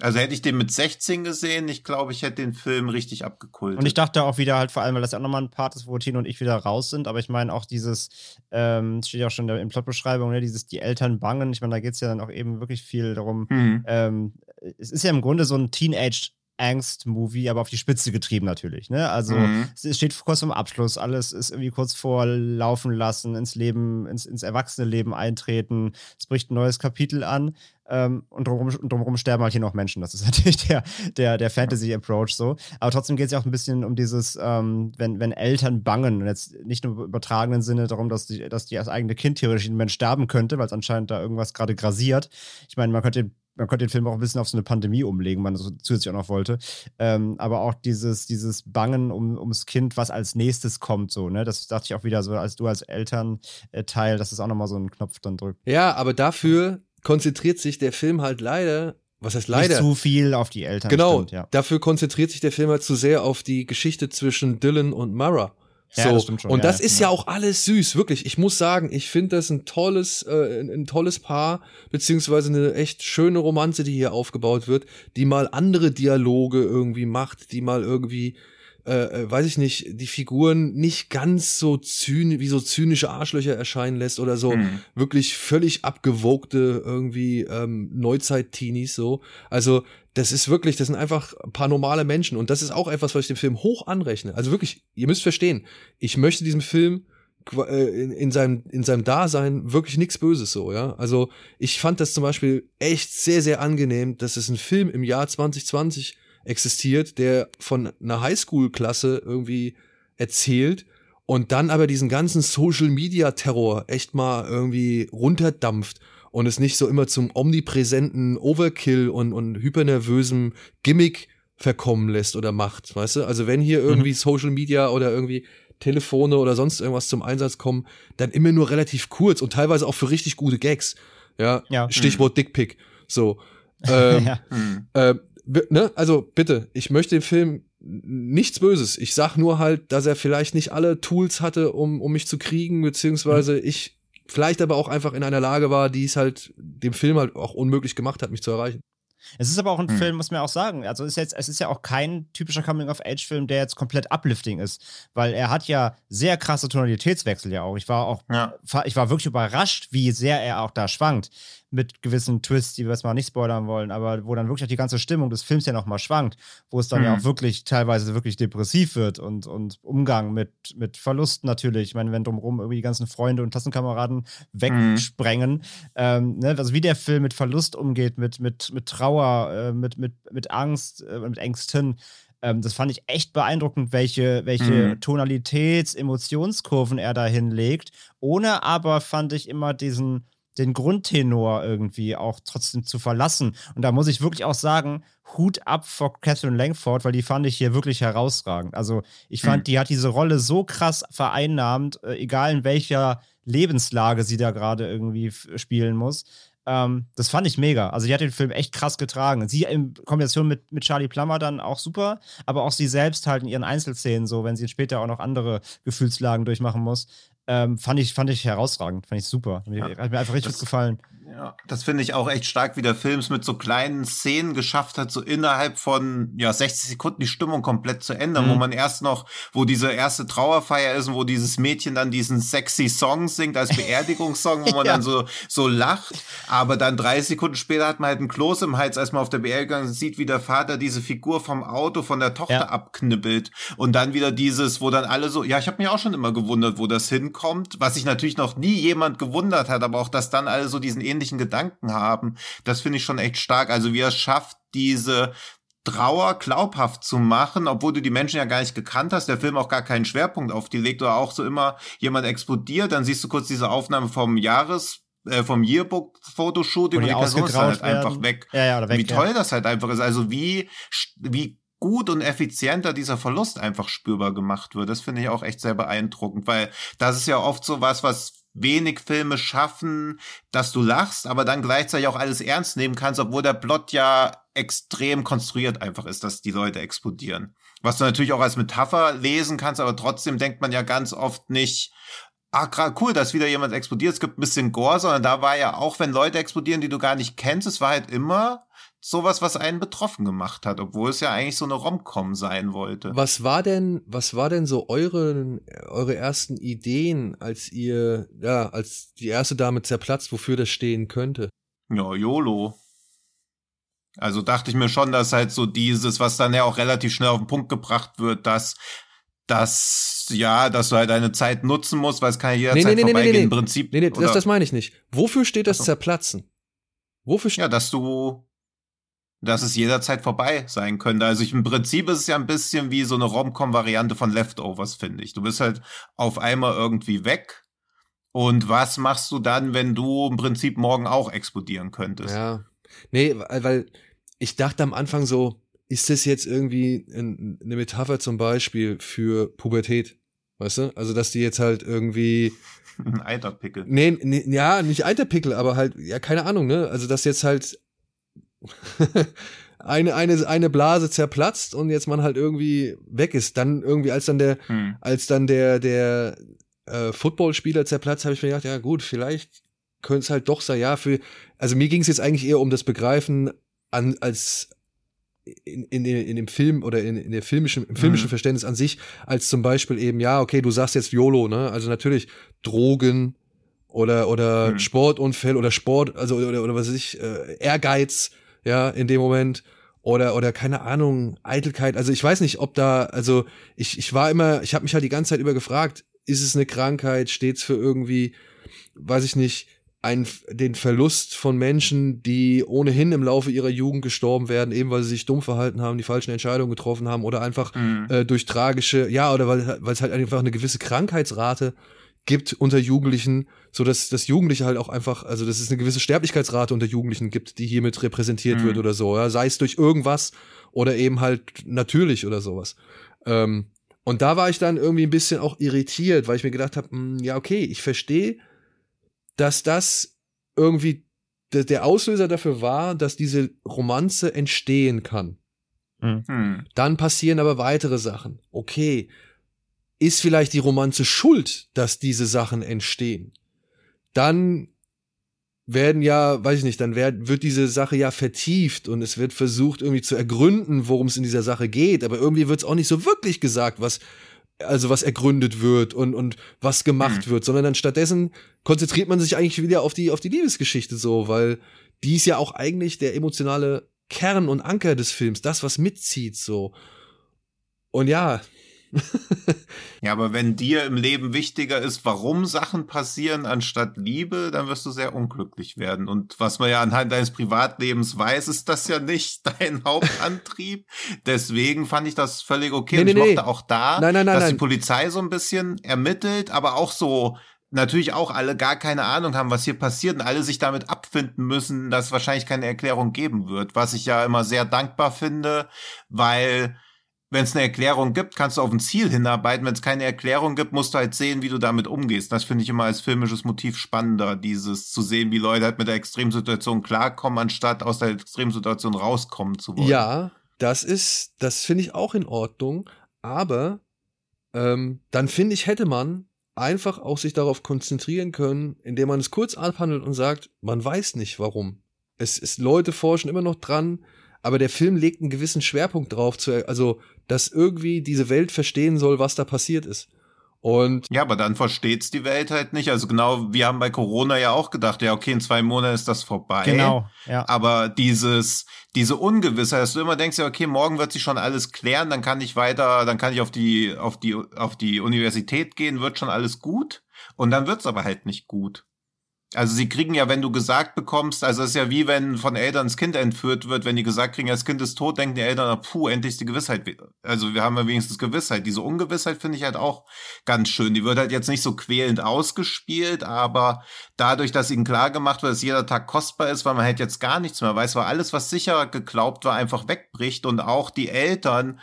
Also hätte ich den mit 16 gesehen, ich glaube, ich hätte den Film richtig abgekultet. Und ich dachte auch wieder halt vor allem, weil das ja auch nochmal ein Part ist, wo Tino und ich wieder raus sind, aber ich meine auch dieses, ähm, steht ja auch schon in der Plotbeschreibung, ne, dieses die Eltern bangen, ich meine, da geht es ja dann auch eben wirklich viel darum, mhm. ähm, es ist ja im Grunde so ein Teenage Angst-Movie, aber auf die Spitze getrieben natürlich. Ne? Also mhm. es steht kurz vorm Abschluss, alles ist irgendwie kurz vor Laufen lassen, ins Leben, ins, ins erwachsene Leben eintreten. Es bricht ein neues Kapitel an ähm, und drumherum, drumherum sterben halt hier noch Menschen. Das ist natürlich der, der, der Fantasy-Approach so. Aber trotzdem geht es ja auch ein bisschen um dieses, ähm, wenn, wenn Eltern bangen, und jetzt nicht nur im übertragenen Sinne darum, dass die, dass die als eigene Kind theoretisch in Mensch sterben könnte, weil es anscheinend da irgendwas gerade grasiert. Ich meine, man könnte man könnte den Film auch ein bisschen auf so eine Pandemie umlegen, man das zusätzlich auch noch wollte. Ähm, aber auch dieses, dieses Bangen um, ums Kind, was als nächstes kommt, so, ne? Das dachte ich auch wieder so, als du als Elternteil, dass es auch nochmal so einen Knopf dann drückt. Ja, aber dafür konzentriert sich der Film halt leider was heißt leider? Nicht zu viel auf die Eltern. Genau. Stimmt, ja. Dafür konzentriert sich der Film halt zu sehr auf die Geschichte zwischen Dylan und Mara. So. Ja, das stimmt schon. Und das ja, ist ja. ja. auch alles süß, wirklich. Ich muss sagen, ich finde das ein tolles, äh, ein, ein, tolles Paar, beziehungsweise eine echt schöne Romanze, die hier aufgebaut wird, die mal andere Dialoge irgendwie macht, die mal irgendwie, äh, äh weiß ich nicht, die Figuren nicht ganz so zynisch, wie so zynische Arschlöcher erscheinen lässt oder so mhm. wirklich völlig abgewogte irgendwie ähm, Neuzeit-Teenies so. Also das ist wirklich, das sind einfach ein paar normale Menschen. Und das ist auch etwas, was ich dem Film hoch anrechne. Also wirklich, ihr müsst verstehen, ich möchte diesem Film äh, in, in seinem, in seinem Dasein wirklich nichts Böses so, ja. Also ich fand das zum Beispiel echt sehr, sehr angenehm, dass es ein Film im Jahr 2020 existiert, der von einer Highschool-Klasse irgendwie erzählt und dann aber diesen ganzen Social-Media-Terror echt mal irgendwie runterdampft und es nicht so immer zum omnipräsenten Overkill und, und hypernervösen Gimmick verkommen lässt oder macht, weißt du? Also wenn hier irgendwie mhm. Social Media oder irgendwie Telefone oder sonst irgendwas zum Einsatz kommen, dann immer nur relativ kurz und teilweise auch für richtig gute Gags. Ja, ja. Stichwort mhm. Dickpick. So. Ähm, ja. äh, ne? Also bitte, ich möchte dem Film nichts Böses. Ich sag nur halt, dass er vielleicht nicht alle Tools hatte, um, um mich zu kriegen, beziehungsweise mhm. ich vielleicht aber auch einfach in einer Lage war, die es halt dem Film halt auch unmöglich gemacht hat, mich zu erreichen. Es ist aber auch ein hm. Film, muss man auch sagen. Also ist jetzt, es ist ja auch kein typischer Coming-of-Age-Film, der jetzt komplett uplifting ist, weil er hat ja sehr krasse Tonalitätswechsel ja auch. Ich war auch, ja. ich war wirklich überrascht, wie sehr er auch da schwankt mit gewissen Twists, die wir jetzt mal nicht spoilern wollen, aber wo dann wirklich auch die ganze Stimmung des Films ja nochmal schwankt, wo es dann mhm. ja auch wirklich teilweise wirklich depressiv wird und, und Umgang mit, mit Verlusten natürlich. Ich meine, wenn drumherum irgendwie die ganzen Freunde und Klassenkameraden wegsprengen, mhm. ähm, ne? also wie der Film mit Verlust umgeht, mit, mit, mit Trauer, äh, mit, mit, mit Angst, äh, mit Ängsten, ähm, das fand ich echt beeindruckend, welche, welche mhm. Tonalitäts-, Emotionskurven er da hinlegt, ohne aber fand ich immer diesen den Grundtenor irgendwie auch trotzdem zu verlassen. Und da muss ich wirklich auch sagen, Hut ab vor Catherine Langford, weil die fand ich hier wirklich herausragend. Also ich fand, mhm. die hat diese Rolle so krass vereinnahmt, äh, egal in welcher Lebenslage sie da gerade irgendwie spielen muss. Ähm, das fand ich mega. Also die hat den Film echt krass getragen. Sie in Kombination mit, mit Charlie Plummer dann auch super, aber auch sie selbst halt in ihren Einzelszenen so, wenn sie später auch noch andere Gefühlslagen durchmachen muss. Ähm, fand, ich, fand ich herausragend, fand ich super. Ja. Hat mir einfach richtig das, gut gefallen. Ja, das finde ich auch echt stark, wie der Film es mit so kleinen Szenen geschafft hat, so innerhalb von ja 60 Sekunden die Stimmung komplett zu ändern, mhm. wo man erst noch, wo diese erste Trauerfeier ist und wo dieses Mädchen dann diesen sexy Song singt als Beerdigungssong, wo man ja. dann so so lacht, aber dann drei Sekunden später hat man halt einen Kloß im Hals, als man auf der Beerdigung sieht, wie der Vater diese Figur vom Auto von der Tochter ja. abknibbelt und dann wieder dieses, wo dann alle so, ja, ich habe mich auch schon immer gewundert, wo das hinkommt, was sich natürlich noch nie jemand gewundert hat, aber auch, dass dann alle so diesen ähnlichen Gedanken haben. Das finde ich schon echt stark. Also wie er es schafft, diese Trauer glaubhaft zu machen, obwohl du die Menschen ja gar nicht gekannt hast, der Film auch gar keinen Schwerpunkt auf die legt oder auch so immer jemand explodiert, dann siehst du kurz diese Aufnahme vom Jahres äh, vom Yearbook-Fotoshooting und die Person ist halt werden. einfach weg. Ja, ja, weg. Wie toll ja. das halt einfach ist. Also wie, wie gut und effizienter dieser Verlust einfach spürbar gemacht wird. Das finde ich auch echt sehr beeindruckend, weil das ist ja oft so was, was wenig Filme schaffen, dass du lachst, aber dann gleichzeitig auch alles ernst nehmen kannst, obwohl der Plot ja extrem konstruiert einfach ist, dass die Leute explodieren. Was du natürlich auch als Metapher lesen kannst, aber trotzdem denkt man ja ganz oft nicht, ah, cool, dass wieder jemand explodiert, es gibt ein bisschen Gore, sondern da war ja auch, wenn Leute explodieren, die du gar nicht kennst, es war halt immer sowas, was einen betroffen gemacht hat, obwohl es ja eigentlich so eine Romcom sein wollte. Was war denn, was war denn so eure, eure ersten Ideen, als ihr, ja, als die erste Dame zerplatzt, wofür das stehen könnte? Ja, YOLO. Also dachte ich mir schon, dass halt so dieses, was dann ja auch relativ schnell auf den Punkt gebracht wird, dass dass ja, dass du halt deine Zeit nutzen musst, weil es kann ja jederzeit nee, nee, nee, vorbeigehen. nee, nee. Im Prinzip. Nee, nee, das, das meine ich nicht. Wofür steht das Ach so. Zerplatzen? Wofür steht Ja, dass du, dass es jederzeit vorbei sein könnte. Also ich, im Prinzip ist es ja ein bisschen wie so eine Rom-Com-Variante von Leftovers, finde ich. Du bist halt auf einmal irgendwie weg. Und was machst du dann, wenn du im Prinzip morgen auch explodieren könntest? Ja. Nee, weil, weil ich dachte am Anfang so, ist das jetzt irgendwie ein, eine Metapher zum Beispiel für Pubertät? Weißt du? Also, dass die jetzt halt irgendwie, Ein Eiterpickel. nee, nee ja, nicht Eiterpickel, aber halt, ja, keine Ahnung, ne? Also, dass jetzt halt eine, eine, eine Blase zerplatzt und jetzt man halt irgendwie weg ist. Dann irgendwie, als dann der, Hm. als dann der, der äh, Footballspieler zerplatzt, habe ich mir gedacht, ja gut, vielleicht könnte es halt doch sein, ja, für, also mir ging es jetzt eigentlich eher um das Begreifen an, als in, in, in dem Film oder in, in der filmischen, im filmischen Mhm. Verständnis an sich, als zum Beispiel eben, ja, okay, du sagst jetzt YOLO, ne? Also natürlich Drogen oder, oder Mhm. Sportunfälle oder Sport, also oder, oder was weiß ich, äh, Ehrgeiz, ja, in dem Moment. Oder, oder keine Ahnung, Eitelkeit. Also ich weiß nicht, ob da, also ich, ich war immer, ich habe mich halt die ganze Zeit über gefragt, ist es eine Krankheit, steht's für irgendwie, weiß ich nicht, ein, den Verlust von Menschen, die ohnehin im Laufe ihrer Jugend gestorben werden, eben weil sie sich dumm verhalten haben, die falschen Entscheidungen getroffen haben oder einfach Hm. äh, durch tragische, ja, oder weil, weil es halt einfach eine gewisse Krankheitsrate gibt unter Jugendlichen, so dass das Jugendliche halt auch einfach, also dass es eine gewisse Sterblichkeitsrate unter Jugendlichen gibt, die hiermit repräsentiert Mhm. wird oder so, ja, sei es durch irgendwas oder eben halt natürlich oder sowas. Ähm, und da war ich dann irgendwie ein bisschen auch irritiert, weil ich mir gedacht habe, ja, okay, ich verstehe, dass das irgendwie der, Auslöser dafür war, dass diese Romanze entstehen kann. Hm. Dann passieren aber weitere Sachen. Okay, ist vielleicht die Romanze schuld, dass diese Sachen entstehen? Dann werden ja, weiß ich nicht, dann werd, wird diese Sache ja vertieft und es wird versucht irgendwie zu ergründen, worum es in dieser Sache geht, aber irgendwie wird es auch nicht so wirklich gesagt, was also was ergründet wird und und was gemacht Hm. wird, sondern dann stattdessen konzentriert man sich eigentlich wieder auf die auf die Liebesgeschichte so, weil die ist ja auch eigentlich der emotionale Kern und Anker des Films, das was mitzieht so. Und ja, Ja, aber wenn dir im Leben wichtiger ist, warum Sachen passieren anstatt Liebe, dann wirst du sehr unglücklich werden. Und was man ja anhand deines Privatlebens weiß, ist das ja nicht dein Hauptantrieb. Deswegen fand ich das völlig okay. Nee, Und ich nee, nee. mochte auch da, Nein, nein, nein, dass die Polizei so ein bisschen ermittelt, aber auch so natürlich auch alle gar keine Ahnung haben, was hier passiert und alle sich damit abfinden müssen, dass es wahrscheinlich keine Erklärung geben wird, was ich ja immer sehr dankbar finde, weil wenn es eine Erklärung gibt, kannst du auf ein Ziel hinarbeiten. Wenn es keine Erklärung gibt, musst du halt sehen, wie du damit umgehst. Das finde ich immer als filmisches Motiv spannender, dieses zu sehen, wie Leute halt mit der Extremsituation klarkommen, anstatt aus der Extremsituation rauskommen zu wollen. Ja, das ist, das finde ich auch in Ordnung, aber ähm, dann finde ich, hätte man einfach auch sich darauf konzentrieren können, indem man es kurz abhandelt und sagt, man weiß nicht warum. Es ist, Leute forschen immer noch dran, aber der Film legt einen gewissen Schwerpunkt drauf, zu, also, dass irgendwie diese Welt verstehen soll, was da passiert ist. Und Ja, aber dann versteht's die Welt halt nicht. Also genau, wir haben bei Corona ja auch gedacht, ja, okay, in zwei Monaten ist das vorbei. Genau, ja. Aber dieses, diese Ungewissheit, dass du immer denkst, ja, okay, morgen wird sich schon alles klären, dann kann ich weiter, dann kann ich auf die, auf die, auf die Universität gehen, wird schon alles gut. Und dann wird's aber halt nicht gut. Also sie kriegen ja, wenn du gesagt bekommst, also es ist ja wie wenn von Eltern das Kind entführt wird, wenn die gesagt kriegen, ja, das Kind ist tot, denken die Eltern, puh, endlich die Gewissheit. Also wir haben ja wenigstens Gewissheit. Diese Ungewissheit finde ich halt auch ganz schön. Die wird halt jetzt nicht so quälend ausgespielt, aber dadurch, dass ihnen klar gemacht wird, dass jeder Tag kostbar ist, weil man halt jetzt gar nichts mehr weiß, weil alles, was sicher geglaubt war, einfach wegbricht und auch die Eltern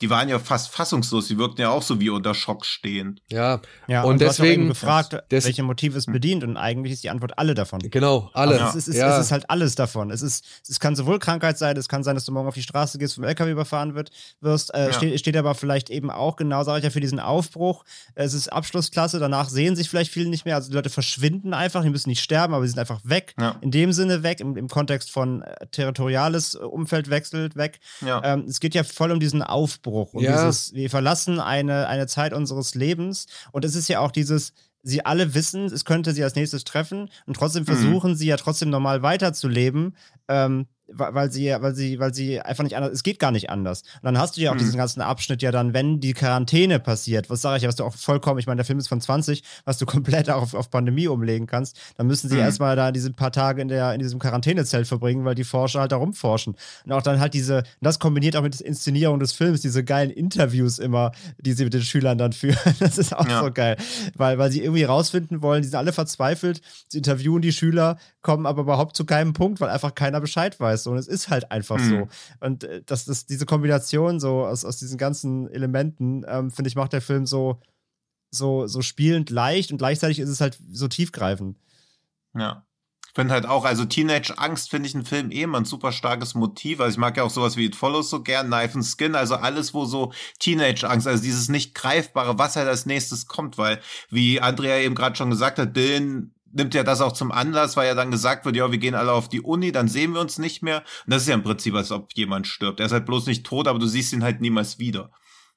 die waren ja fast fassungslos, die wirkten ja auch so wie unter Schock stehend. Ja, Ja, Und und, du hast ja deswegen- eben gefragt, des- welche Motive es bedient und eigentlich ist die Antwort alle davon. genau, alle. Also es, ist, es, ja. es ist halt alles davon. Es, ist, es kann sowohl Krankheit sein, es kann sein, dass du morgen auf die Straße gehst, vom LKW überfahren wird, wirst. Äh, Ja. steht, steht aber vielleicht eben auch, genau sage ich ja, für diesen Aufbruch. Es ist Abschlussklasse, danach sehen sich vielleicht viele nicht mehr. Also die Leute verschwinden einfach, die müssen nicht sterben, aber sie sind einfach weg. Ja. In dem Sinne weg, im, im Kontext von äh, territoriales äh, Umfeld wechselt weg. Ja. Ähm, es geht ja voll um diesen Aufbruch. Um Ja. dieses, wir verlassen eine, eine Zeit unseres Lebens. Und es ist ja auch dieses, sie alle wissen, es könnte sie als nächstes treffen und trotzdem versuchen sie ja trotzdem normal weiterzuleben. Ähm, weil sie, weil sie, weil sie einfach nicht anders, es geht gar nicht anders. Und dann hast du ja auch Mhm. diesen ganzen Abschnitt ja dann, wenn die Quarantäne passiert, was sage ich ja, was du auch vollkommen, ich meine, der Film ist von 20, was du komplett auch auf, auf Pandemie umlegen kannst, dann müssen sie Mhm. erstmal da diese paar Tage in, der, in diesem Quarantänezelt verbringen, weil die Forscher halt da rumforschen. Und auch dann halt diese, das kombiniert auch mit der Inszenierung des Films, diese geilen Interviews immer, die sie mit den Schülern dann führen. Das ist auch Ja. so geil. Weil, weil sie irgendwie rausfinden wollen, die sind alle verzweifelt, sie interviewen die Schüler, kommen aber überhaupt zu keinem Punkt, weil einfach keiner Bescheid weiß. Und es ist halt einfach Mhm. so. Und äh, das, das, diese Kombination so aus, aus diesen ganzen Elementen, ähm, finde ich, macht der Film so, so, so spielend leicht und gleichzeitig ist es halt so tiefgreifend. Ja. Ich finde halt auch, also Teenage-Angst finde ich einen Film eh immer ein super starkes Motiv. Also ich mag ja auch sowas wie It Follows so gern, Knife and Skin, also alles, wo so Teenage-Angst, also dieses nicht greifbare, was halt als nächstes kommt, weil, wie Andrea eben gerade schon gesagt hat, Dylan nimmt ja das auch zum Anlass, weil ja dann gesagt wird, ja, wir gehen alle auf die Uni, dann sehen wir uns nicht mehr. Und das ist ja im Prinzip, als ob jemand stirbt. Er ist halt bloß nicht tot, aber du siehst ihn halt niemals wieder.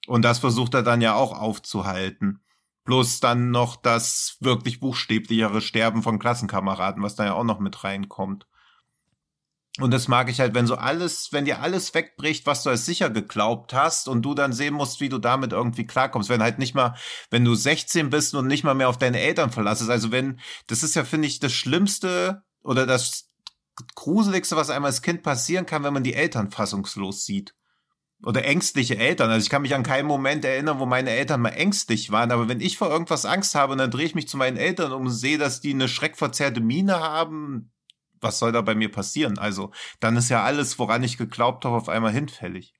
Und das versucht er dann ja auch aufzuhalten. Bloß dann noch das wirklich buchstäblichere Sterben von Klassenkameraden, was da ja auch noch mit reinkommt. Und das mag ich halt, wenn so alles, wenn dir alles wegbricht, was du als sicher geglaubt hast und du dann sehen musst, wie du damit irgendwie klarkommst. Wenn halt nicht mal, wenn du 16 bist und nicht mal mehr auf deine Eltern verlassest. Also wenn, das ist ja, finde ich, das Schlimmste oder das Gruseligste, was einem als Kind passieren kann, wenn man die Eltern fassungslos sieht oder ängstliche Eltern. Also ich kann mich an keinen Moment erinnern, wo meine Eltern mal ängstlich waren, aber wenn ich vor irgendwas Angst habe, dann drehe ich mich zu meinen Eltern um und sehe, dass die eine schreckverzerrte Miene haben. Was soll da bei mir passieren? Also, dann ist ja alles, woran ich geglaubt habe, auf einmal hinfällig.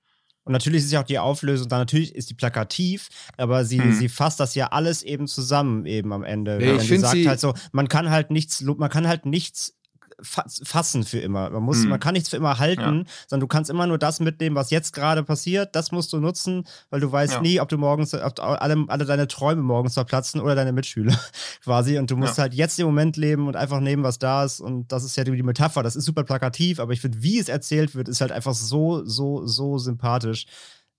Und natürlich ist ja auch die Auflösung da, natürlich ist die plakativ, aber sie, Hm. sie fasst das ja alles eben zusammen eben am Ende. Nee, Wenn ich sie sagt sie- halt so, man kann halt nichts, man kann halt nichts fassen für immer. Man muss, Hm. man kann nichts für immer halten, sondern du kannst immer nur das mitnehmen, was jetzt gerade passiert. Das musst du nutzen, weil du weißt Ja. nie, ob du morgens, ob alle, alle deine Träume morgens verplatzen oder deine Mitschüler quasi. Und du musst Ja. halt jetzt im Moment leben und einfach nehmen, was da ist. Und das ist ja die Metapher. Das ist super plakativ, aber ich finde, wie es erzählt wird, ist halt einfach so, so, so sympathisch.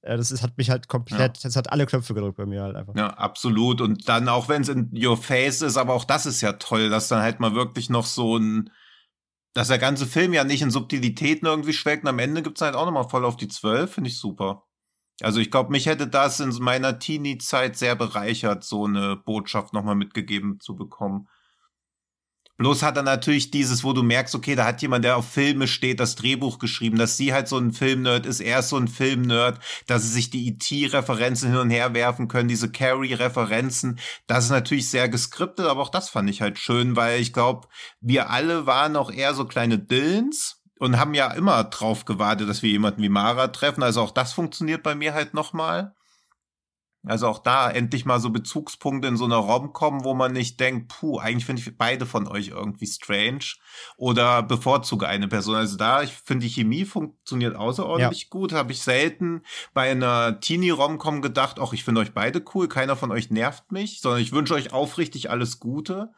Äh, Das ist, hat mich halt komplett, das hat alle Knöpfe gedrückt bei mir halt einfach. Ja, absolut. Und dann, auch wenn es in your face ist, aber auch das ist ja toll, dass dann halt mal wirklich noch so ein, dass der ganze Film ja nicht in Subtilitäten irgendwie schwelgt und am Ende gibt's halt auch nochmal voll auf die Zwölf, finde ich super. Also ich glaube, mich hätte das in meiner Teenie-Zeit sehr bereichert, so eine Botschaft nochmal mitgegeben zu bekommen. Bloß hat er natürlich dieses, wo du merkst, okay, da hat jemand, der auf Filme steht, das Drehbuch geschrieben, dass sie halt so ein Filmnerd ist, er ist so ein Filmnerd, dass sie sich die E.T.-Referenzen hin und her werfen können, diese Carrie-Referenzen. Das ist natürlich sehr geskriptet, aber auch das fand ich halt schön, weil ich glaube, wir alle waren auch eher so kleine Dillens und haben ja immer drauf gewartet, dass wir jemanden wie Mara treffen. Also auch das funktioniert bei mir halt nochmal. Also auch da endlich mal so Bezugspunkte in so einer Rom-Com, wo man nicht denkt, puh, eigentlich finde ich beide von euch irgendwie strange oder bevorzuge eine Person. Also da, ich finde die Chemie funktioniert außerordentlich gut. Habe ich selten bei einer Teenie-Rom-Com gedacht, ach, ich finde euch beide cool, keiner von euch nervt mich, sondern ich wünsche euch aufrichtig alles Gute.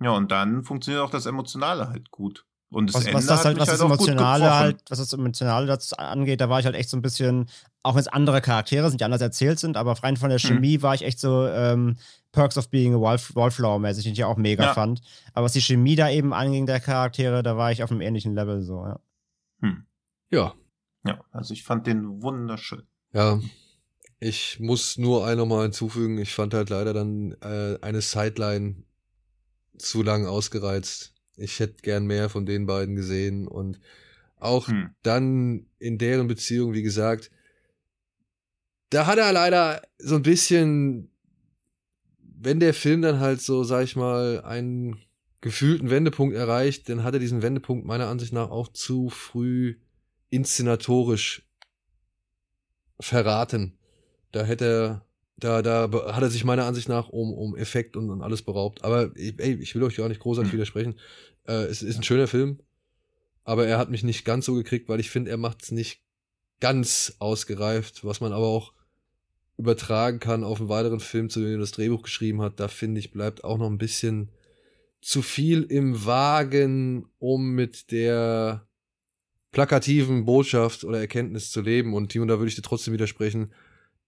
Ja, und dann funktioniert auch das Emotionale halt gut. Und das was, was das hat halt, mich was das halt Emotionale halt, was das Emotionale dazu angeht, da war ich halt echt so ein bisschen, auch wenn es andere Charaktere sind, die anders erzählt sind, aber rein von der Mhm. Chemie war ich echt so ähm, Perks of Being a Wallf Wallflower-mäßig, den ich ja auch mega Ja. fand. Aber was die Chemie da eben anging, der Charaktere, da war ich auf einem ähnlichen Level so, ja. Hm. Ja, Ja, also ich fand den wunderschön. ja. Ich muss nur ein nochmal hinzufügen. Ich fand halt leider dann äh, eine Sideline zu lang ausgereizt. Ich hätte gern mehr von den beiden gesehen und auch Hm. dann in deren Beziehung, wie gesagt, da hat er leider so ein bisschen, wenn der Film dann halt so, sag ich mal, einen gefühlten Wendepunkt erreicht, dann hat er diesen Wendepunkt meiner Ansicht nach auch zu früh inszenatorisch verraten. Da hätte er, da, da hat er sich meiner Ansicht nach um, um Effekt und, und alles beraubt. Aber ey, ich will euch gar nicht großartig Hm. widersprechen. Äh, es ist ein schöner Film, aber er hat mich nicht ganz so gekriegt, weil ich finde, er macht es nicht ganz ausgereift, was man aber auch übertragen kann auf einen weiteren Film, zu dem er das Drehbuch geschrieben hat. Da finde ich, bleibt auch noch ein bisschen zu viel im Wagen, um mit der plakativen Botschaft oder Erkenntnis zu leben. Und Timo, da würde ich dir trotzdem widersprechen.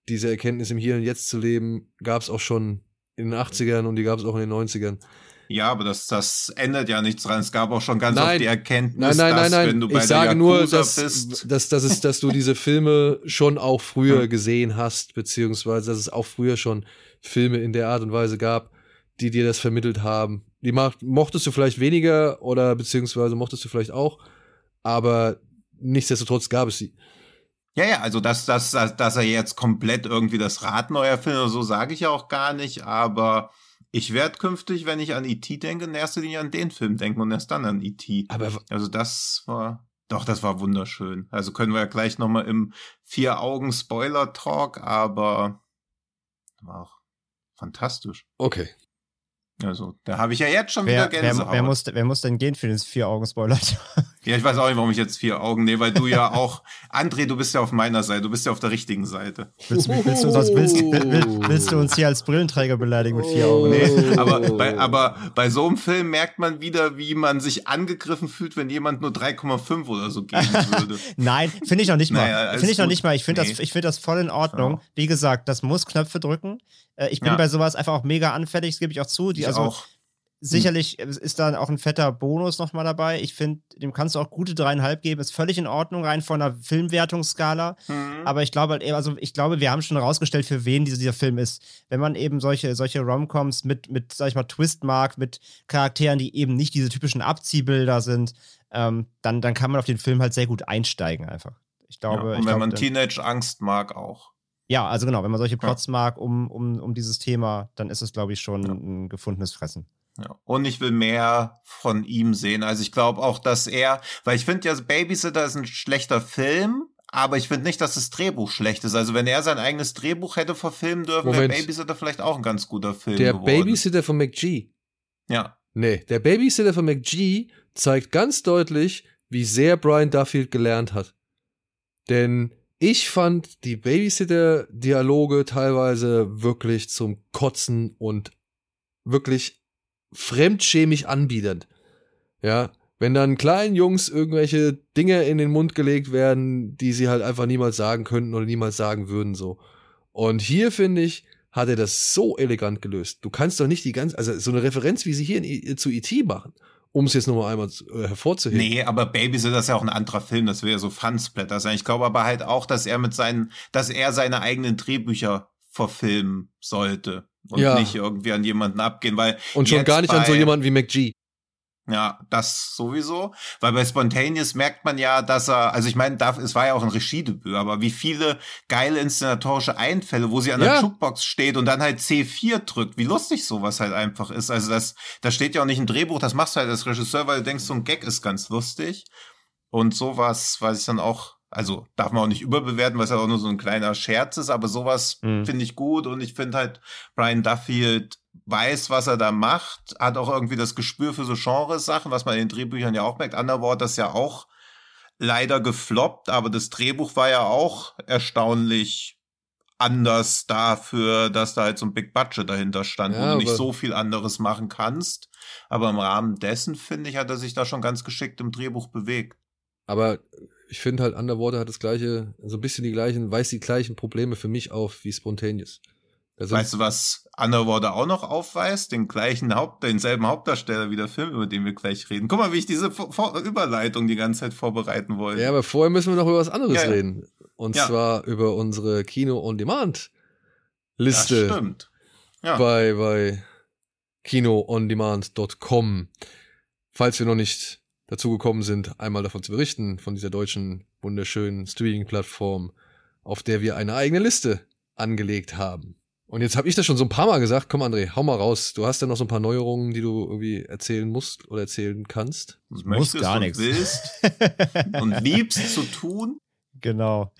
Diese Erkenntnis im Hier und Jetzt zu leben, gab es auch schon in den 80ern und die gab es auch in den 90ern. Ja, aber das, das ändert ja nichts dran. Es gab auch schon ganz Nein. oft die Erkenntnis, Nein, nein, dass nein, wenn du bei Ich der sage nur, dass, bist, dass, dass, es, dass du diese Filme schon auch früher Hm. gesehen hast, beziehungsweise dass es auch früher schon Filme in der Art und Weise gab, die dir das vermittelt haben. Die macht, mochtest du vielleicht weniger oder beziehungsweise mochtest du vielleicht auch, aber nichtsdestotrotz gab es sie. Ja, ja, also dass, dass, dass, dass er jetzt komplett irgendwie das Rad neu erfindet oder so, sage ich ja auch gar nicht, aber ich werde künftig, wenn ich an E.T. denke, in erster Linie an den Film denken und erst dann an E.T. Aber Also das war, doch, das war wunderschön. Also können wir ja gleich nochmal im Vier-Augen-Spoiler-Talk, aber war auch fantastisch. okay. Also, da habe ich ja jetzt schon Wer, wieder wer, Gänsehaut. wer, muss, wer muss denn gehen für den Vier-Augen-Spoiler? Ja, ich weiß auch nicht, warum ich jetzt vier Augen nehme, weil du ja auch, André, du bist ja auf meiner Seite, du bist ja auf der richtigen Seite. willst, du- willst, du, sonst willst, will, will, willst du uns hier als Brillenträger beleidigen mit vier Augen? Nee, aber bei, aber bei so einem Film merkt man wieder, wie man sich angegriffen fühlt, wenn jemand nur 3,5 oder so geben würde. Nein, finde ich noch nicht mal. Naja, finde ich noch nicht mal. Ich finde Nee. das, ich finde das voll in Ordnung. Ja. Wie gesagt, das muss Knöpfe drücken. Äh, ich bin Ja. bei sowas einfach auch mega anfällig, das gebe ich auch zu. Die, Ich also auch. Sicherlich ist da auch ein fetter Bonus nochmal dabei. Ich finde, dem kannst du auch gute dreieinhalb geben. Ist völlig in Ordnung, rein von der Filmwertungsskala. Mhm. Aber ich glaube halt also ich glaube, wir haben schon herausgestellt, für wen dieser, dieser Film ist. Wenn man eben solche, solche Romcoms mit, mit, sag ich mal, Twist mag, mit Charakteren, die eben nicht diese typischen Abziehbilder sind, ähm, dann, dann kann man auf den Film halt sehr gut einsteigen einfach. Ich ja, glaube, und ich wenn glaube, man Teenage-Angst mag, auch. ja, also genau, wenn man solche Plots mag um, um, um dieses Thema, dann ist es, glaube ich, schon Ja. ein gefundenes Fressen. Ja. Und ich will mehr von ihm sehen. Also ich glaube auch, dass er, weil ich finde ja, Babysitter ist ein schlechter Film, aber ich finde nicht, dass das Drehbuch schlecht ist. Also wenn er sein eigenes Drehbuch hätte verfilmen dürfen, wäre. Babysitter vielleicht auch ein ganz guter Film Der geworden. Babysitter von McG. Ja. Nee, der Babysitter von McG zeigt ganz deutlich, wie sehr Brian Duffield gelernt hat. Denn ich fand die Babysitter-Dialoge teilweise wirklich zum Kotzen und wirklich fremdschämig anbiedernd. Ja, wenn dann kleinen Jungs irgendwelche Dinge in den Mund gelegt werden, die sie halt einfach niemals sagen könnten oder niemals sagen würden, so. Und hier finde ich, hat er das so elegant gelöst. Du kannst doch nicht die ganze, also so eine Referenz, wie sie hier in, zu E.T. machen, um es jetzt nochmal einmal äh, hervorzuheben. Nee, aber Babysitter ist ja auch ein anderer Film, das wäre ja so Fansplatter sein. Ich glaube aber halt auch, dass er mit seinen, dass er seine eigenen Drehbücher verfilmen sollte und Ja. nicht irgendwie an jemanden abgehen, weil Und schon gar nicht an so bei- jemanden wie McG. Ja, das sowieso. Weil bei Spontaneous merkt man ja, dass er, also ich meine, es war ja auch ein Regiedebüt, aber wie viele geile inszenatorische Einfälle, wo sie an der Ja. Jukebox steht und dann halt C4 drückt, wie lustig sowas halt einfach ist. Also das, das steht ja auch nicht im Drehbuch, das machst du halt als Regisseur, weil du denkst, so ein Gag ist ganz lustig. Und sowas, weiß ich dann auch, also darf man auch nicht überbewerten, weil es ja auch nur so ein kleiner Scherz ist, aber sowas Mhm. finde ich gut und ich finde halt, Brian Duffield weiß, was er da macht, hat auch irgendwie das Gespür für so Genresachen, was man in den Drehbüchern ja auch merkt. Underworld das ja auch leider gefloppt, aber das Drehbuch war ja auch erstaunlich anders dafür, dass da halt so ein Big Budget dahinter stand, Ja, wo du nicht so viel anderes machen kannst. Aber im Rahmen dessen, finde ich, hat er sich da schon ganz geschickt im Drehbuch bewegt. Aber ich finde halt, Underwater hat das gleiche, so ein bisschen die gleichen, weist die gleichen Probleme für mich auf wie Spontaneous. Sind- Weißt du, was Underwater auch noch aufweist? Den gleichen Haupt, denselben Hauptdarsteller wie der Film, über den wir gleich reden. Guck mal, wie ich diese Vor Vor Überleitung die ganze Zeit vorbereiten wollte. Ja, aber vorher müssen wir noch über was anderes Ja, reden. Und Ja. zwar über unsere Kino-on-Demand-Liste. Ja, stimmt. Ja. bei, bei kinoondemand.com. Falls wir noch nicht dazu gekommen sind, einmal davon zu berichten, von dieser deutschen wunderschönen Streaming-Plattform, auf der wir eine eigene Liste angelegt haben. Und jetzt habe ich das schon so ein paar Mal gesagt. Komm, André, hau mal raus. Du hast ja noch so ein paar Neuerungen, die du irgendwie erzählen musst oder erzählen kannst. Das muss möchtest gar und nichts. willst und liebst zu tun. Genau.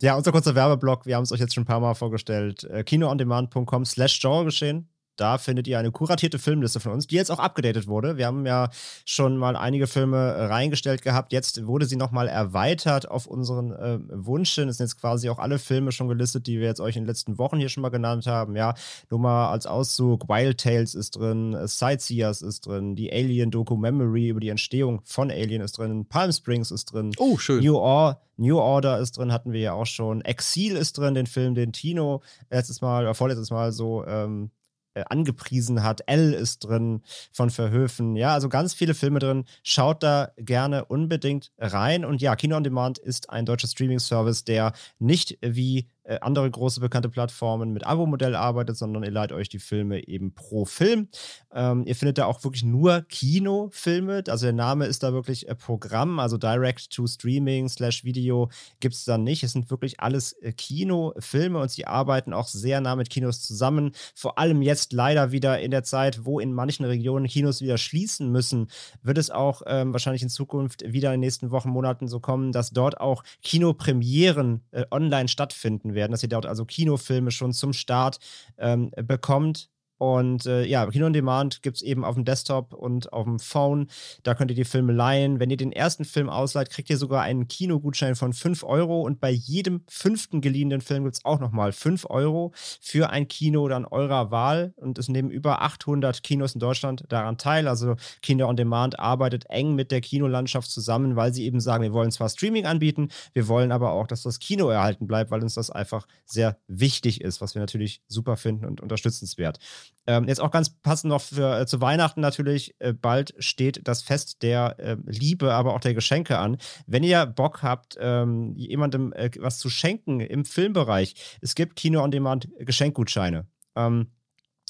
Ja, unser kurzer Werbeblock, wir haben es euch jetzt schon ein paar Mal vorgestellt. Äh, kinoondemand.com slash Genregeschehen. Da findet ihr eine kuratierte Filmliste von uns, die jetzt auch abgedatet wurde. Wir haben ja schon mal einige Filme äh, reingestellt gehabt. Jetzt wurde sie nochmal erweitert auf unseren äh, Wunsch hin. Es sind jetzt quasi auch alle Filme schon gelistet, die wir jetzt euch in den letzten Wochen hier schon mal genannt haben. Ja, nur mal als Auszug: Wild Tales ist drin, äh, Sightseers ist drin, die Alien Doku Memory über die Entstehung von Alien ist drin, Palm Springs ist drin. Oh, schön. New, Or New Order ist drin, hatten wir ja auch schon. Exil ist drin, den Film, den Tino letztes Mal oder vorletztes Mal so ähm, äh, angepriesen hat. L ist drin von Verhöfen. Ja, also ganz viele Filme drin. Schaut da gerne unbedingt rein. Und ja, Kino on Demand ist ein deutscher Streaming-Service, der nicht wie äh, andere große bekannte Plattformen mit Abo-Modell arbeitet, sondern ihr leiht euch die Filme eben pro Film. Ähm, ihr findet da auch wirklich nur Kinofilme. Also der Name ist da wirklich äh, Programm, also Direct to Streaming slash Video gibt es da nicht. Es sind wirklich alles äh, Kinofilme und sie arbeiten auch sehr nah mit Kinos zusammen. Vor allem jetzt leider wieder in der Zeit, wo in manchen Regionen Kinos wieder schließen müssen, wird es auch ähm, wahrscheinlich in Zukunft wieder in den nächsten Wochen, Monaten so kommen, dass dort auch Kinopremieren äh, online stattfinden werden, dass ihr dort also Kinofilme schon zum Start ähm, bekommt. Und äh, ja, Kino on Demand gibt es eben auf dem Desktop und auf dem Phone. Da könnt ihr die Filme leihen. Wenn ihr den ersten Film ausleiht, kriegt ihr sogar einen Kinogutschein von 5 Euro. Und bei jedem fünften geliehenen Film gibt es auch nochmal 5 Euro für ein Kino dann eurer Wahl. Und es nehmen über 800 Kinos in Deutschland daran teil. Also Kino on Demand arbeitet eng mit der Kinolandschaft zusammen, weil sie eben sagen, wir wollen zwar Streaming anbieten, wir wollen aber auch, dass das Kino erhalten bleibt, weil uns das einfach sehr wichtig ist, was wir natürlich super finden und unterstützenswert. Ähm, jetzt auch ganz passend noch für, äh, zu Weihnachten natürlich. Äh, bald steht das Fest der äh, Liebe, aber auch der Geschenke an. Wenn ihr Bock habt, ähm, jemandem äh, was zu schenken im Filmbereich, es gibt Kino on Demand Geschenkgutscheine. Ähm,